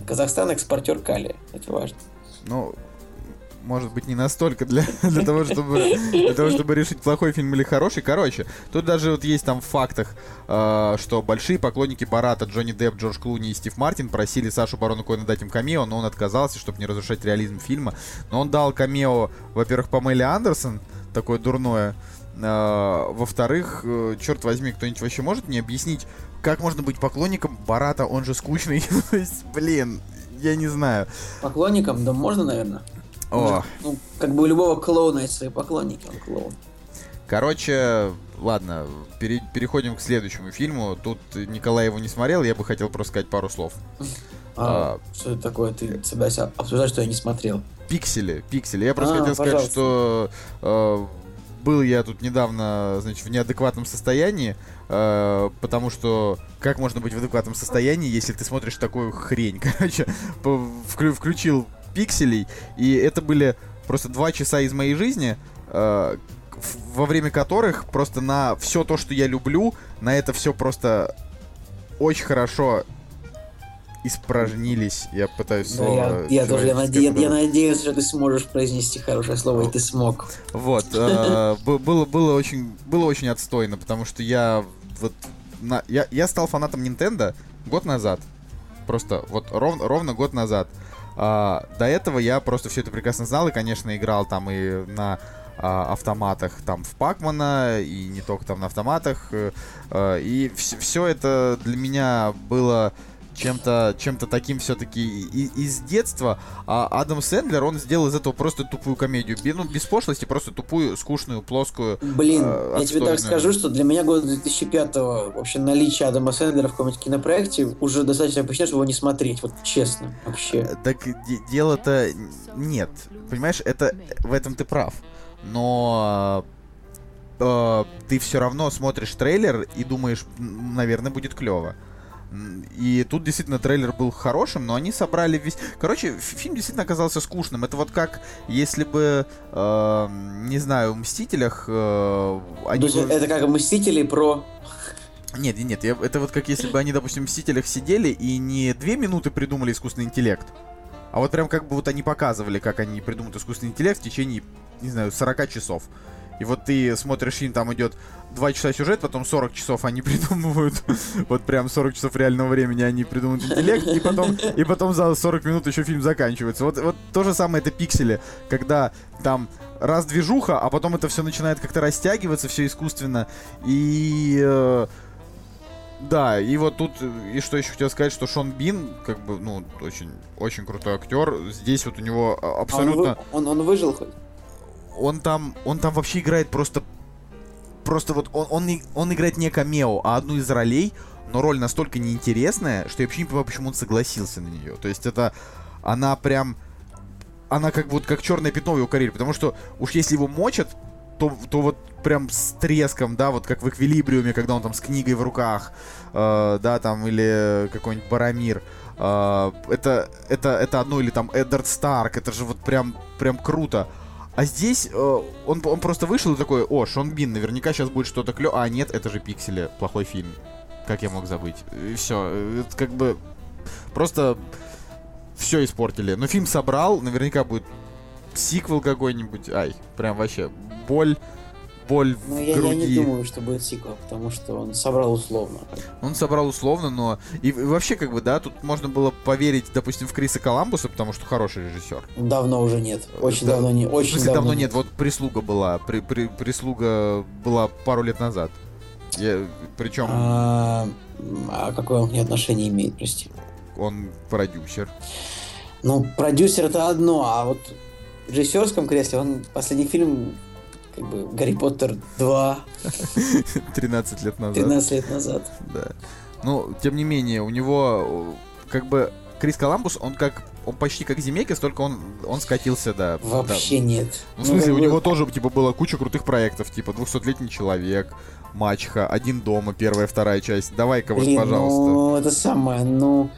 Казахстан экспортер калия. Это важно. Ну, может быть, не настолько для, для, того, чтобы, для того, чтобы решить, плохой фильм или хороший. Короче, тут даже вот есть там в фактах, э, что большие поклонники Барата Джонни Депп, Джордж Клуни и Стив Мартин просили Сашу Барона Коэна дать им камео, но он отказался, чтобы не разрушать реализм фильма. Но он дал камео, во-первых, Памеле Андерсон, такое дурное. Э, во-вторых, э, черт возьми, кто-нибудь вообще может мне объяснить, как можно быть поклонником Барата, он же скучный. [LAUGHS] Блин, я не знаю. Поклонникам, да можно, наверное. О, Ну, как бы у любого клоуна есть свои поклонники, он клоун. Короче, ладно, пере- переходим к следующему фильму. Тут Николай его не смотрел, я бы хотел просто сказать пару слов. А, что это такое? Ты собираешься обсуждать, что я не смотрел? Пиксели, пиксели. Я просто А, хотел сказать, пожалуйста. что э, был я тут недавно, значит, в неадекватном состоянии, э, потому что как можно быть в адекватном состоянии, если ты смотришь такую хрень? [LAUGHS] Короче, по- вклю- включил пикселей, и это были просто два часа из моей жизни, э, во время которых просто на все то, что я люблю, на это все просто очень хорошо испражнились. Я пытаюсь Да, слово я, я тоже, я, наде- я надеюсь, что ты сможешь произнести хорошее слово, и ты смог. Вот, э, было, было очень, было очень отстойно, потому что я вот, на- я, я стал фанатом Nintendo год назад, просто вот ров- ровно год назад. А, до этого я просто все это прекрасно знал и, конечно, играл там и на а, автоматах там в Пакмана и не только там на автоматах э, и все это для меня было чем-то чем-то таким все-таки из детства, а Адам Сэндлер, он сделал из этого просто тупую комедию. Ну, без пошлости, просто тупую, скучную, плоскую. Блин, э, я тебе так скажу, что для меня года 2005 вообще наличие Адама Сэндлера в каком-нибудь кинопроекте уже достаточно причина, чтобы его не смотреть, вот честно, вообще. Э, Так де- дело-то нет. Понимаешь, это в этом ты прав. Но э, ты все равно смотришь трейлер и думаешь, «М, наверное, будет клево. И тут действительно трейлер был хорошим, но они собрали весь... Короче, фильм действительно оказался скучным. Это вот как, если бы, э, не знаю, в «Мстителях» э, То они есть бы- это как Мстители про... Нет, нет, нет, я- это вот как если бы они, допустим, в «Мстителях» сидели и не две минуты придумали искусственный интеллект, а вот прям как бы вот они показывали, как они придумают искусственный интеллект в течение, не знаю, 40 часов. И вот ты смотришь фильм, там идет 2 часа сюжет, потом 40 часов они [LAUGHS] придумывают, вот прям 40 часов реального времени они придумывают интеллект, и потом, и потом за 40 минут еще фильм заканчивается. Вот, вот то же самое это пиксели, когда там раз движуха, а потом это все начинает как-то растягиваться, все искусственно, и... э, да, и вот тут, и что еще хотел сказать, что Шон Бин, как бы, ну, очень, очень крутой актер. Здесь вот у него а, А он, абсолютно... вы- он, он выжил хоть? Он там, он там вообще играет просто... Просто вот он, он, он играет не камео, а одну из ролей, но роль настолько неинтересная, что я вообще не понимаю, почему он согласился на нее. То есть это... Она прям... Она как вот как черное пятно в его карьере, потому что уж если его мочат, то, то вот прям с треском, да, вот как в эквилибриуме, когда он там с книгой в руках, э, да, там, или какой-нибудь Барамир. Э, это, это, это одно, или там Эддард Старк, это же вот прям, прям круто. А здесь э, он, он просто вышел и такой, о, Шон Бин, наверняка сейчас будет что-то клё... А, нет, это же Пиксели, плохой фильм. Как я мог забыть? И все, это как бы просто все испортили. Но фильм собрал, наверняка будет сиквел какой-нибудь. Ай, прям вообще боль, боль в Ну, я, я груди. не думаю, что будет сиквел, потому что он собрал условно. Он собрал условно, но... И, и вообще, как бы, да, тут можно было поверить, допустим, в Криса Коламбуса, потому что хороший режиссер. Давно уже нет. Очень Да. давно не. В Очень смысле, давно нет. Вот прислуга была. При, при- прислуга была пару лет назад. Я, причем А, а какое он к ней отношение имеет, прости? он продюсер. Ну, продюсер это одно, а вот в режиссерском кресле он последний фильм как бы Гарри Поттер 2 13 [LAUGHS] лет назад. 13 лет назад. Да. Ну, тем не менее, у него как бы Крис Коламбус, он как, он почти как Земекис, только он, он скатился, да. Вообще да. нет. Ну, в смысле, как у бы- него тоже, типа, было куча крутых проектов, типа, 200-летний человек, Мачеха, Один дома, первая, вторая часть. Давай-ка вот, пожалуйста. ну это самое, ну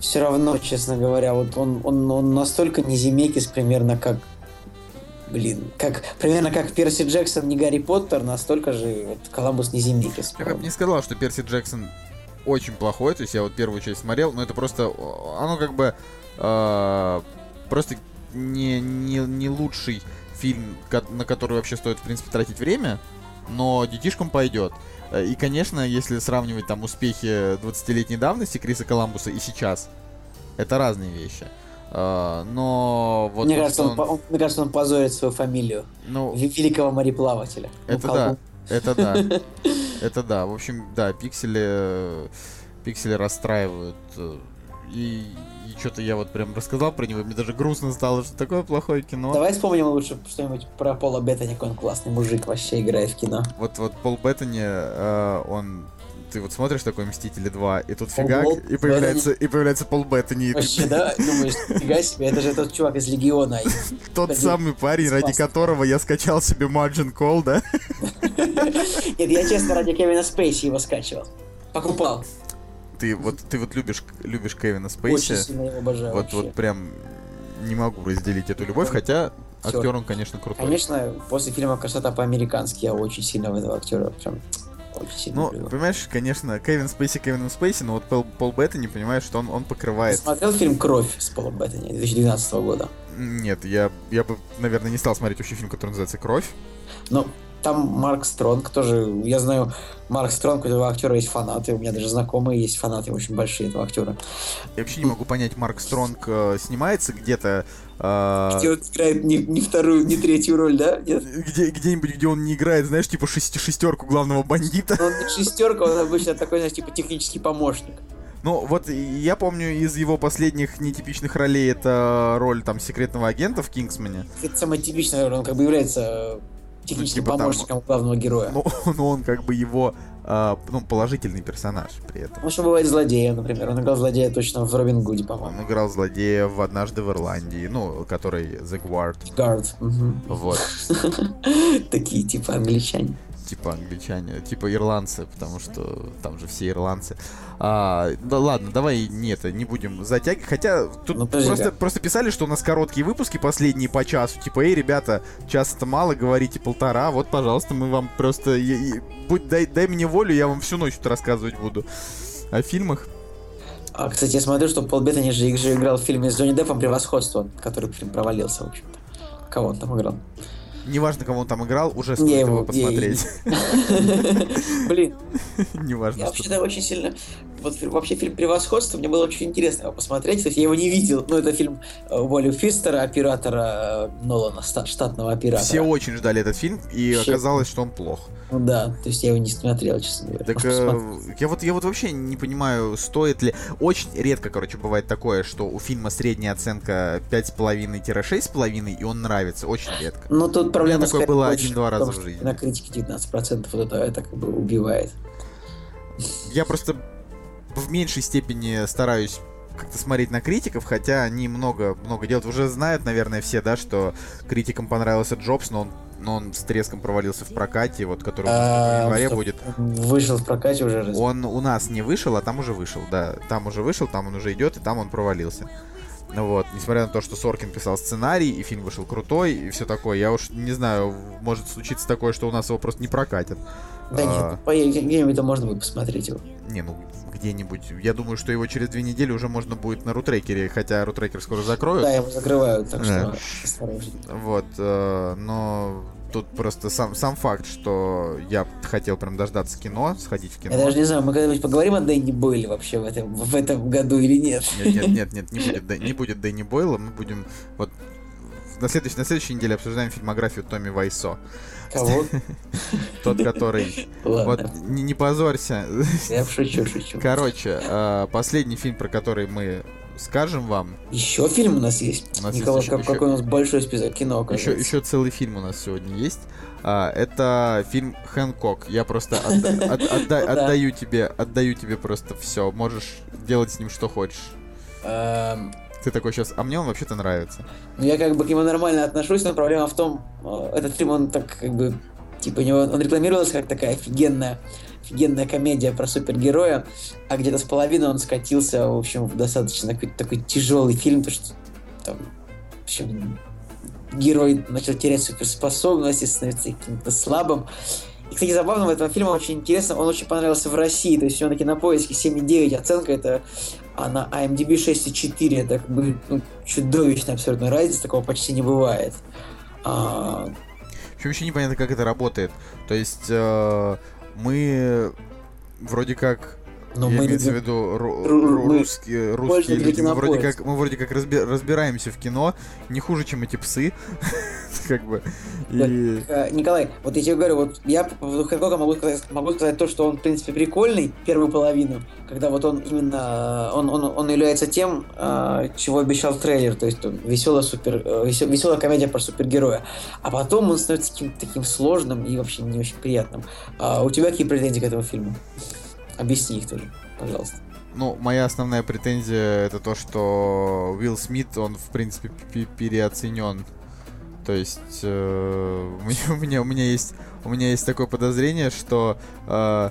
все равно, честно говоря, вот он, он, он настолько не Земекис примерно как Блин, как примерно как Перси Джексон не Гарри Поттер, настолько же вот Коламбус не Земекис. Я бы не сказал, что Перси Джексон очень плохой, то есть я вот первую часть смотрел, но это просто, оно как бы э, просто не, не, не лучший фильм, на который вообще стоит, в принципе, тратить время, но детишкам пойдет. И, конечно, если сравнивать там успехи 20-летней давности Криса Коламбуса и сейчас, это разные вещи. Э, Но вот мне, кажется, он, по- он- мне кажется, он позорит свою фамилию. ну, ве- Великого мореплавателя. Ну, Это колдун. да. Это да. [LAUGHS] Это да. В общем, да, пиксели, э, пиксели расстраивают. э, И, что-то я вот прям рассказал про него, и мне даже грустно стало, что такое плохое кино. Давай вспомним лучше что-нибудь про Пола Беттани, какой он классный мужик вообще играет в кино. Вот, вот Пол Беттани, э, он... Ты вот смотришь такой Мстители 2, и тут Пол фигак, и появляется, и появляется Пол Беттани, Вообще, да? Думаешь, фига себе, это же тот чувак из Легиона. [LAUGHS] тот самый парень, ради которого я скачал себе Margin Call, да? [LAUGHS] Нет, я честно ради Кевина Спейси его скачивал. Покупал. Ты вот, ты вот любишь, любишь Кевина Очень Спейси. сильно его обожаю Вот, вот прям не могу разделить эту любовь, хотя актер он, конечно, крутой. Конечно, после фильма «Красота по-американски» я очень сильно в этого актера прям очень сильно Ну, его. понимаешь, конечно, Кевин Спейси Кевином Спейси, но вот Пол, Пол Беттани, понимаешь, что он, он Ты покрывает. смотрел фильм «Кровь» с Полом Беттани 2012 года? Нет, я, я бы, наверное, не стал смотреть вообще фильм, который называется «Кровь». Ну, там Марк Стронг тоже, я знаю, Марк Стронг, у этого актера есть фанаты, у меня даже знакомые есть фанаты очень большие этого актера. Я вообще не могу понять, Марк Стронг э, снимается где-то... э, Где он играет не, не вторую, не третью роль, да? Нет? где, где-нибудь, где он не играет, знаешь, типа шести, шестерку главного бандита. Он не шестерка, он обычно такой, знаешь, типа технический помощник. Ну, вот я помню из его последних нетипичных ролей это роль там секретного агента в Кингсмане. Это самая типичная роль, он как бы является э, техническим типа там- помощником главного героя. Но, [LAUGHS] но он как бы его, э, ну, положительный персонаж при этом. Еще бывает злодеем, например. Он играл злодея точно в Робин Гуде, по-моему. Он играл злодея в «Однажды в Ирландии», ну, который The Guard. Гард. мгм. Вот, [LAUGHS] Такие типа англичане. Типа англичане, типа ирландцы, потому что там же все ирландцы. А, да ладно, давай не это, не будем затягивать. Хотя тут Ну, подожди, просто, да. просто писали, что у нас короткие выпуски, последние по часу. Типа, эй, ребята, час это мало, говорите полтора. Вот, пожалуйста, мы вам просто... я- я- будь, дай, дай мне волю, я вам всю ночь тут рассказывать буду о фильмах. А, кстати, я смотрю, что Пол Беттани же, же играл в фильме с Джонни Деппом «Превосходство», который фильм провалился, в общем-то. Кого он там играл? Неважно, кого он там играл, уже стоит его, посмотреть. [LAUGHS] [LAUGHS] Блин, Неважно, я вообще-то очень сильно... Вот вообще фильм «Превосходство» мне было очень интересно его посмотреть. Кстати, я его не видел. Ну, это фильм э, Уолли Фистера, оператора э, Нолана, штатного оператора. Все очень ждали этот фильм, и Вообще. оказалось, что он плох. Ну да, то есть я его не смотрел, честно говоря. Так э, я вот я вот вообще не понимаю, стоит ли. Очень редко, короче, бывает такое, что у фильма средняя оценка 5,5-6,5, и он нравится. Очень редко. Ну, тут проблема такое скорее было больше один-два раза в жизни. На критике 19% вот это, это как бы убивает. Я просто в меньшей степени стараюсь как-то смотреть на критиков, хотя они много, много делают. Уже знают, наверное, все, да, что критикам понравился Джобс, но он, но он с треском провалился в прокате, вот который нас в А, январе будет. Вышел в прокате уже раз. Он у нас не вышел, а там уже вышел, да. Там уже вышел, там он уже идет, и там он провалился. Ну вот, несмотря на то, что Соркин писал сценарий, и фильм вышел крутой, и все такое, я уж не знаю, может случиться такое, что у нас его просто не прокатят. Да А, нет, где-нибудь можно будет посмотреть его. Не, ну, где-нибудь. Я думаю, что его через две недели уже можно будет на рутрекере, хотя рутрекер скоро закроют. Да, его закрывают, так Да. что. Вот, э, но тут просто сам, сам факт, что я хотел прям дождаться кино, сходить в кино. Я даже не знаю, мы когда-нибудь поговорим о Дэнни Бойле вообще в этом, в этом году или нет. Нет, нет, нет, нет, не будет, не будет Дэнни Бойла, мы будем вот на следующей, на следующей неделе обсуждаем фильмографию Томми Вайсо. Кого? [LAUGHS] Тот, который... Вот, не, позорься. я шучу, шучу. Короче, э, последний фильм, про который мы скажем вам, Еще фильм у нас есть. У нас есть Николай, еще- как- еще- какой у нас большой список кино, еще, оказывается. еще целый фильм у нас сегодня есть. А, это фильм Хэнкок. Я просто [LAUGHS] отда- от- отда- да. отдаю тебе, отдаю тебе просто все. Можешь делать с ним что хочешь. Ты такой сейчас, а мне он вообще-то нравится. Ну, я как бы к нему нормально отношусь, но проблема в том, э, этот фильм, он так как бы, типа, него, он рекламировался как такая офигенная, офигенная комедия про супергероя, а где-то с половины он скатился, в общем, в достаточно какой-то такой тяжелый фильм, то что там, в общем, герой начал терять суперспособности, становиться каким-то слабым. И, кстати, забавно в этом фильме очень интересно, он очень понравился в России, то есть у него на поиске 7,9 оценка, это а на IMDb 6,4, это как бы ну, чудовищная абсолютно разница, такого почти не бывает. А, Причем еще непонятно, как это работает. То есть э, мы вроде как но я мы имеется в не- виду ру- ру- русские, русские люди, мы вроде как, мы вроде как разби- разбираемся в кино не хуже, чем эти псы, [LAUGHS] как бы. И Э, Николай, вот я тебе говорю, вот я Хэнкока могу сказать, могу сказать то, что он, в принципе, прикольный первую половину, когда вот он именно, он, он, он является тем, э, чего обещал трейлер, то есть веселая супер, веселая комедия про супергероя. А потом он становится каким-то таким сложным и вообще не очень приятным. А у тебя какие претензии к этому фильму? Объясни их тоже, пожалуйста. Ну, моя основная претензия это то, что Уилл Смит, он, в принципе, пе- переоценен. То есть, э, [LAUGHS] у, меня, у, меня, у меня есть у меня есть такое подозрение, что э,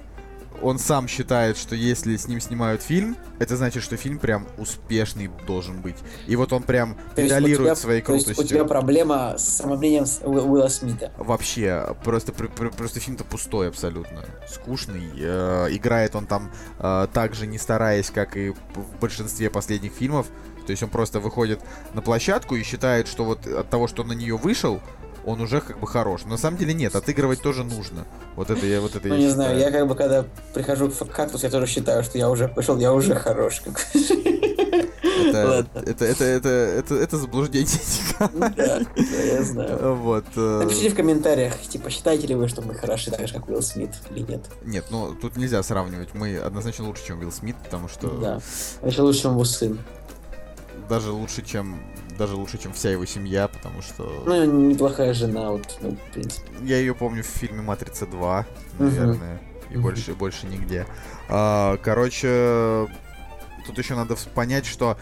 он сам считает, что если с ним снимают фильм, это значит, что фильм прям успешный должен быть. И вот он прям педалирует своей то есть крутостью. у тебя проблема с самомнением Уилла Смита. Вообще, просто, пр- пр- просто фильм-то пустой абсолютно. Скучный. Э, играет он там э, так же не стараясь, как и в большинстве последних фильмов. То есть он просто выходит на площадку и считает, что вот от того, что он на нее вышел, он уже как бы хорош. Но на самом деле нет, отыгрывать тоже нужно. Вот это я вот это Ну, я не знаю, считаю. я как бы, когда прихожу в кактус, я тоже считаю, что я уже пошел, я уже хорош. как. Это, это, это, это, это, это заблуждение. [LAUGHS] Да, да, я знаю. Вот. э, Напишите в комментариях, типа, считаете ли вы, что мы хороши так же, как Уилл Смит, или нет. Нет, ну тут нельзя сравнивать. Мы однозначно лучше, чем Уилл Смит, потому что Да. Еще лучше, чем его сын. Даже лучше, чем даже лучше, чем вся его семья, потому что Ну, неплохая жена, вот, ну, в принципе. я ее помню в фильме Матрица 2, Мгм. наверное, и Мгм. больше больше нигде. А, короче, тут еще надо понять, что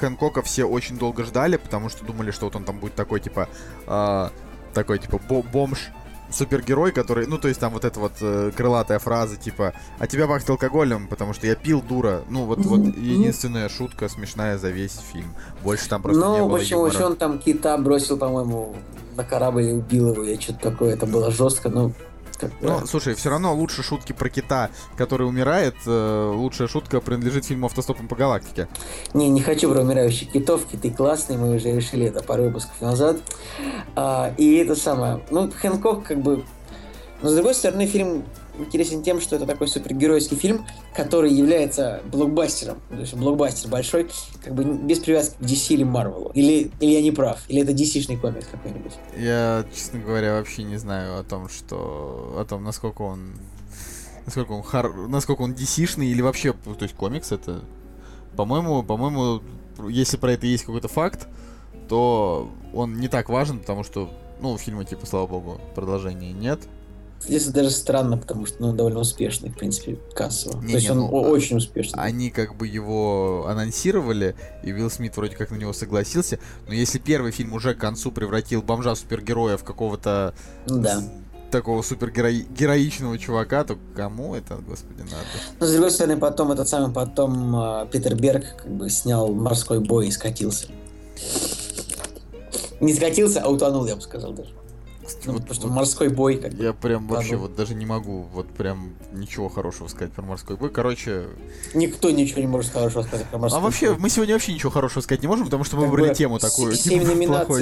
Хэнкока все очень долго ждали, потому что думали, что вот он там будет такой типа а, такой типа бо- бомж супергерой, который, ну, то есть там вот эта вот э, крылатая фраза, типа, а тебя пахнет алкоголем, потому что я пил, дура. Ну, вот, вот единственная шутка смешная за весь фильм. Больше там просто не Ну, было почему юмора. еще он там кита бросил, по-моему, на корабль и убил его, или что-то такое, это было жестко, ну, как бы, Ну, слушай, все равно лучше шутки про кита, который умирает, э, лучшая шутка принадлежит фильму «Автостопом по галактике». Не, не хочу про умирающих китов, киты классные, мы уже решили это пару выпусков назад. А, и это самое, ну, Хэнкок как бы... Но с другой стороны, фильм интересен тем, что это такой супергеройский фильм, который является блокбастером. То есть блокбастер большой, как бы без привязки к DC или Marvel. Или, или я не прав, или это DC-шный комикс какой-нибудь. Я, честно говоря, вообще не знаю о том, что... о том, насколько он... Насколько он, хар... насколько он DC-шный или вообще, то есть комикс это... По-моему, по-моему, если про это есть какой-то факт, то он не так важен, потому что, ну, фильма, типа, слава богу, продолжения нет. Здесь даже странно, потому что ну, он довольно успешный, в принципе, кассово. Не, То есть не, он ну, а- очень успешный. Они как бы его анонсировали, и Уилл Смит вроде как на него согласился. Но если первый фильм уже к концу превратил бомжа-супергероя в какого-то Ну да. такого супергероичного чувака, то кому это, господи, надо? Но с другой стороны, потом этот самый потом э, Питер Берг как бы снял морской бой и скатился. Не скатился, а утонул, я бы сказал даже. Ну, Вот- что вот морской бой, как я прям вообще вот даже не могу вот прям ничего хорошего сказать про морской бой. Короче, Никто ничего не может хорошего сказать про морской а вообще бой. мы сегодня вообще ничего хорошего сказать не можем, потому что мы Как выбрали бы тему такую, Семь типа, плохое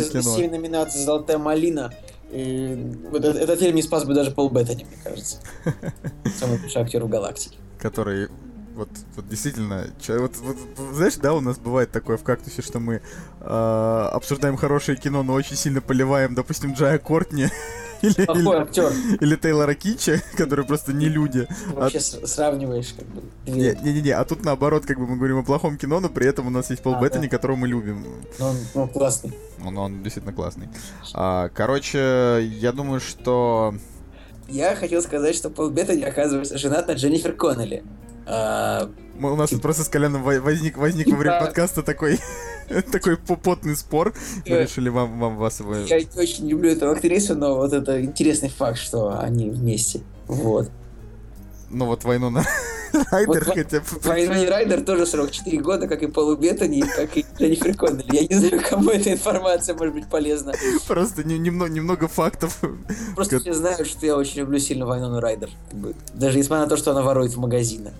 номинаций, семь номинаций «Золотая малина». И этот, этот фильм не спас бы даже Пол Беттани, мне кажется. [LAUGHS] Самый лучший актер в галактике. который вот, вот действительно, чё- вот, вот, знаешь, да, у нас бывает такое в кактусе, что мы э, обсуждаем хорошее кино, но очень сильно поливаем, допустим, Джая Кортни [LAUGHS] или, Плохой или, актер. или Тейлора Китча, [LAUGHS] которые просто не люди. Ты вообще с- сравниваешь как бы. Не-не-не, а тут наоборот, как бы мы говорим о плохом кино, но при этом у нас есть Пол А, Беттани, да. которого мы любим. Но он, ну, классный. Он, он действительно классный. А, короче, я думаю, что... Я хотел сказать, что Пол Беттани, оказывается, женат на Дженнифер Коннелли. А, Мы, у нас тут просто с Коляном во- возник, возник во время подкаста такой, [LAUGHS] такой по- потный спор. Мы Э, решили вам, вам вас его... Я не очень люблю эту актрису, но вот это интересный факт, что они вместе. Вот. Ну вот войну на Райдер Вот хотя бы. Вайнон Райдер тоже срок 4 года, как и Полу Беттани, как и Дженнифер Коннелли. Я не знаю, кому эта информация может быть полезна. Просто не- немного, немного фактов. Просто все знают, что я очень люблю сильно Вайнону Райдер. Даже несмотря на то, что она ворует в магазинах.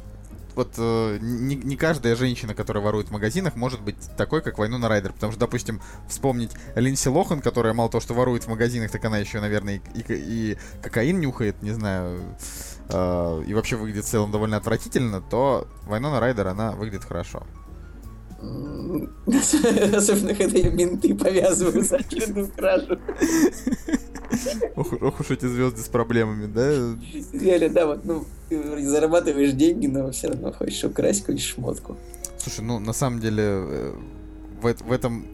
Вот э, не, не каждая женщина, которая ворует в магазинах, может быть такой, как Вайнона Райдер. Потому что, допустим, вспомнить Линдси Лохан, которая мало того, что ворует в магазинах, так она еще, наверное, и, и- и кокаин нюхает, не знаю, э, и вообще выглядит в целом довольно отвратительно, то Вайнона Райдер, она выглядит хорошо. [LAUGHS] Особенно, когда ее менты повязывают за очередную кражу. Ох, ох уж эти звезды с проблемами, да? Реально, да, вот, ну, ты зарабатываешь деньги, но все равно хочешь украсть какую-нибудь шмотку. Слушай, ну на самом деле э, в, в этом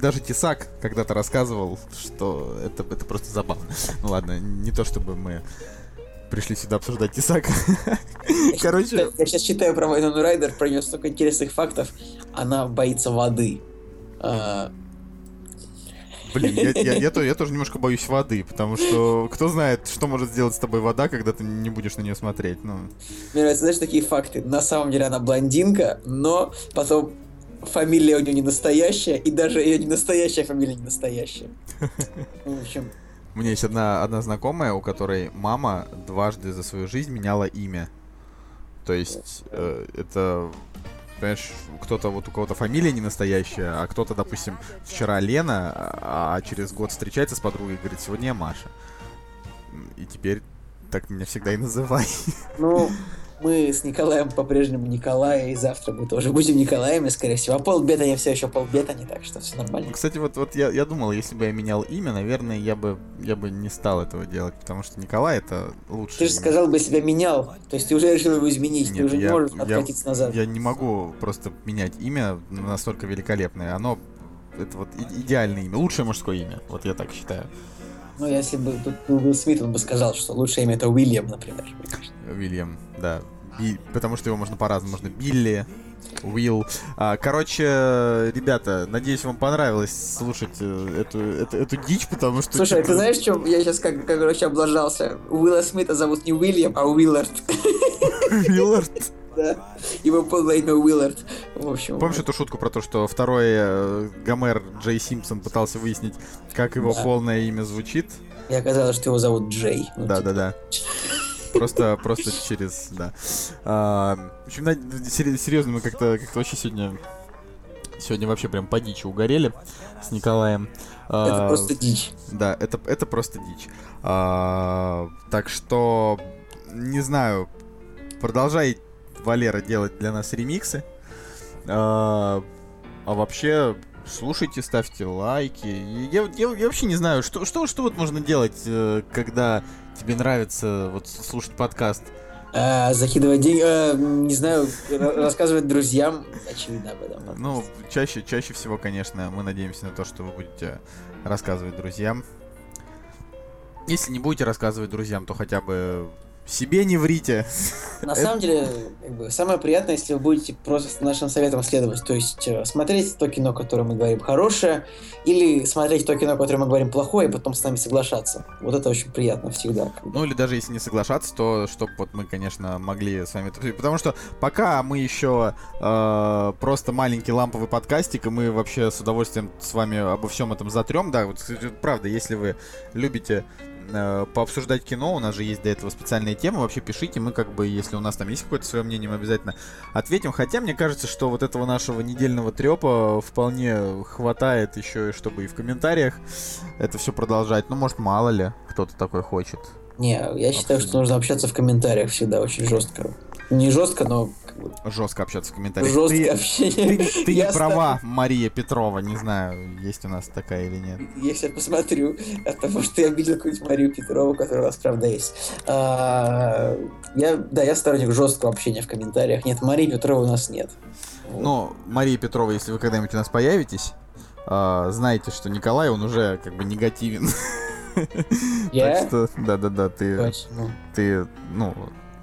даже Тесак когда-то рассказывал, что это, это просто забавно. Ну ладно, не то чтобы мы пришли сюда обсуждать Тесака. Короче, Я сейчас читаю про Вайнону Райдер, про нее столько интересных фактов. Она боится воды. А, блин, я, я- я [LAUGHS] я тоже немножко боюсь воды, потому что кто знает, что может сделать с тобой вода, когда ты не будешь на нее смотреть. Ну, Мне нравятся, знаешь, такие факты. На самом деле она блондинка, но потом фамилия у нее не настоящая, и даже ее не настоящая фамилия не настоящая. [LAUGHS] В общем, у меня есть одна, одна знакомая, у которой мама дважды за свою жизнь меняла имя. То есть э, это, понимаешь, кто-то вот у кого-то фамилия не настоящая, а кто-то, допустим, вчера Лена, а, а через год встречается с подругой и говорит, сегодня я Маша. И теперь так меня всегда и называй. ну, мы с Николаем по-прежнему Николай, и завтра мы тоже будем Николаями, скорее всего. А полбета я все еще полбета не так что все нормально. Кстати, вот, вот я, я думал, если бы я менял имя, наверное, я бы, я бы не стал этого делать, потому что Николай это лучше. Ты же сказал бы себя менял, то есть ты уже решил его изменить, ты Нет, уже не я- можешь я- откатиться назад. Я не могу просто менять имя настолько великолепное. Оно это вот идеальное имя, лучшее мужское имя. Вот я так считаю. Ну, если бы тут был Уилл Смит, он бы сказал, что лучшее имя это Уильям, например. Уильям, да. Би- потому что его можно по-разному. Можно Билли, Уилл. А, короче, ребята, надеюсь, вам понравилось слушать э, эту, эту, эту дичь, потому что... Слушай, ты знаешь, что я сейчас как, как короче, облажался? Уилла Смита зовут не Уильям, а Уиллард. [LAUGHS] Уиллард. Да. Его полное имя Уиллард. В общем. Помнишь эту шутку про то, что второй э, Гомер Джей Симпсон пытался выяснить, как его Да. полное имя звучит? И оказалось, что его зовут Джей. Ну, Да, типа, да, да. Просто, просто через, да. А, в общем, сери- серьезно, мы как-то, как-то вообще сегодня, сегодня вообще прям по дичи угорели с Николаем. Это А, просто дичь. Да, это, это просто дичь. А, так что, не знаю, продолжай, Валера, делать для нас ремиксы. А, а вообще, слушайте, ставьте лайки. Я, я- я вообще не знаю, что, что, что вот можно делать, э, когда тебе нравится вот слушать подкаст. А, закидывать деньги, а, не знаю, ра- рассказывать друзьям, очевидно, об этом. Ну, чаще, чаще всего, конечно, мы надеемся на то, что вы будете рассказывать друзьям. Если не будете рассказывать друзьям, то хотя бы себе не врите. На самом деле, как бы, самое приятное, если вы будете просто нашим советам следовать. То есть э, смотреть то кино, которое мы говорим хорошее, или смотреть то кино, которое мы говорим плохое, и потом с нами соглашаться. Вот это очень приятно всегда. Ну или даже если не соглашаться, то чтобы вот мы, конечно, могли с вами... Потому что пока мы еще э, просто маленький ламповый подкастик, и мы вообще с удовольствием с вами обо всем этом затрем. Да, вот правда, если вы любите э, пообсуждать кино, у нас же есть для этого специальные темы, вообще пишите, мы как бы, если у нас там есть какое-то свое мнение, мы обязательно ответим. Хотя мне кажется, что вот этого нашего недельного трепа вполне хватает еще, и чтобы и в комментариях это все продолжать. Ну, может, мало ли, кто-то такой хочет. Не, я считаю, что нужно общаться в комментариях всегда очень жестко. Не жестко, но бы, жестко общаться в комментариях. жесткое Ты, общение. ты- ты не Я права, Мария Петрова. Не знаю, есть у нас такая или нет. Я сейчас посмотрю, от того, что я видел какую-нибудь Марию Петрову, которая у вас правда есть. А, я, да, я сторонник жесткого общения в комментариях. Нет, Марии Петровой у нас нет. Вот. Но, Мария Петрова, если вы когда-нибудь у нас появитесь, а, знаете, что Николай, он уже как бы негативен. я? Так что, да-да-да, ты, ты, ну,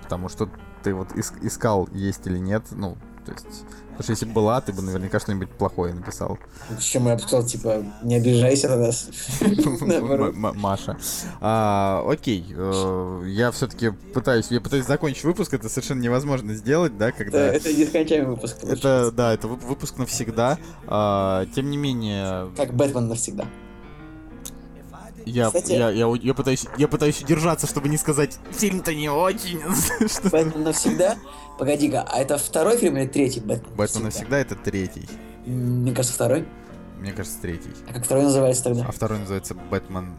потому что ты вот ис- искал, есть или нет, ну, То есть, потому что если бы была, ты бы наверняка что-нибудь плохое написал. Причем я бы сказал, типа, не обижайся на нас. [LAUGHS] Маша. А, окей, э, я все-таки пытаюсь, я пытаюсь закончить выпуск, это совершенно невозможно сделать, да, когда... это нескончаемый выпуск. Это, да, это вып- выпуск навсегда. А, тем не менее, Как Бэтмен навсегда. Я, Кстати- я, я, я пытаюсь, я пытаюсь удержаться, чтобы не сказать, фильм-то не очень. [LAUGHS] Бэтмен навсегда? Погоди-ка, а это второй фильм или третий Бэтмен? Бэтмен навсегда это третий. Мне кажется, второй. Мне кажется, третий. А как второй называется тогда? А второй называется Бэтмен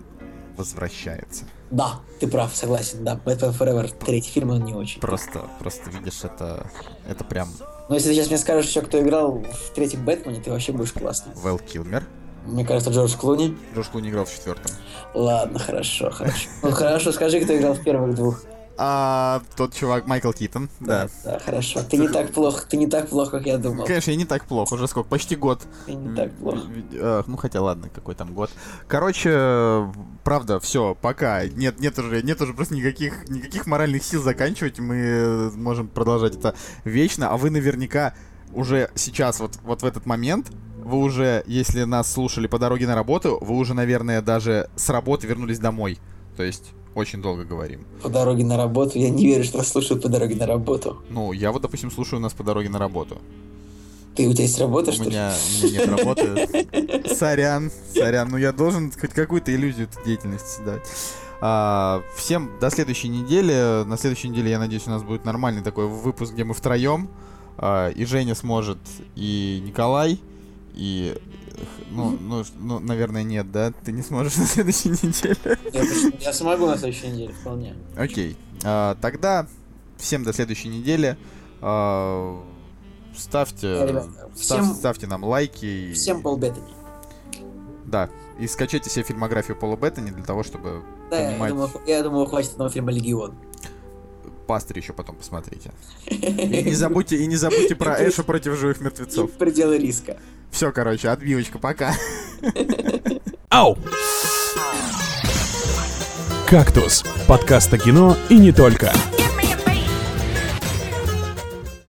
возвращается. Да, ты прав, согласен. Да, Бэтмен Forever, третий фильм, он не очень. Просто, просто видишь, это, это прям Но если ты сейчас мне скажешь еще, кто играл в третьем Бэтмене, ты вообще будешь классный. Вэл Килмер. Мне кажется, Джордж Клуни. Джордж Клуни играл в четвертом. Ладно, хорошо, хорошо. Ну хорошо, скажи, кто играл в первых двух. А тот чувак Майкл Китон, да. Да, хорошо. Ты не так плохо, ты не так плохо, как я думал. Конечно, и не так плохо, уже сколько, почти год. Ты не так плохо. Э, Ну хотя ладно, какой там год. Короче, правда, все, пока. Нет, нет уже, нет уже просто никаких, никаких моральных сил заканчивать. Мы можем продолжать это вечно. А вы наверняка уже сейчас, вот, вот в этот момент, вы уже, если нас слушали по дороге на работу, вы уже, наверное, даже с работы вернулись домой. То есть очень долго говорим. По дороге на работу. Я не верю, что нас слушают по дороге на работу. Ну, я вот, допустим, слушаю нас по дороге на работу. Ты, у тебя есть работа, У что ли? меня, у меня нет работы. [LAUGHS] Сорян, сорян. Ну я должен хоть какую-то иллюзию этой деятельности дать. А, всем до следующей недели. На следующей неделе, я надеюсь, у нас будет нормальный такой выпуск, где мы втроем. А, и Женя сможет, и Николай, и... Ну, ну, ну, наверное, нет, да? Ты не сможешь [LAUGHS] на следующей неделе. Я, я смогу на следующей неделе, вполне. Окей. А, тогда всем до следующей недели. А, ставьте, став- ставьте нам лайки. Всем Пол Беттани. Да. И скачайте себе фильмографию Пола Беттани для того, чтобы Да, я понимать. думаю, я думаю, хватит одного фильма «Легион». Пастырь еще потом посмотрите. И не забудьте, и не забудьте про Эша против живых мертвецов. Пределы риска. Все, короче, отбивочка, пока. Ау! «Кактус» — подкаст о кино и не только.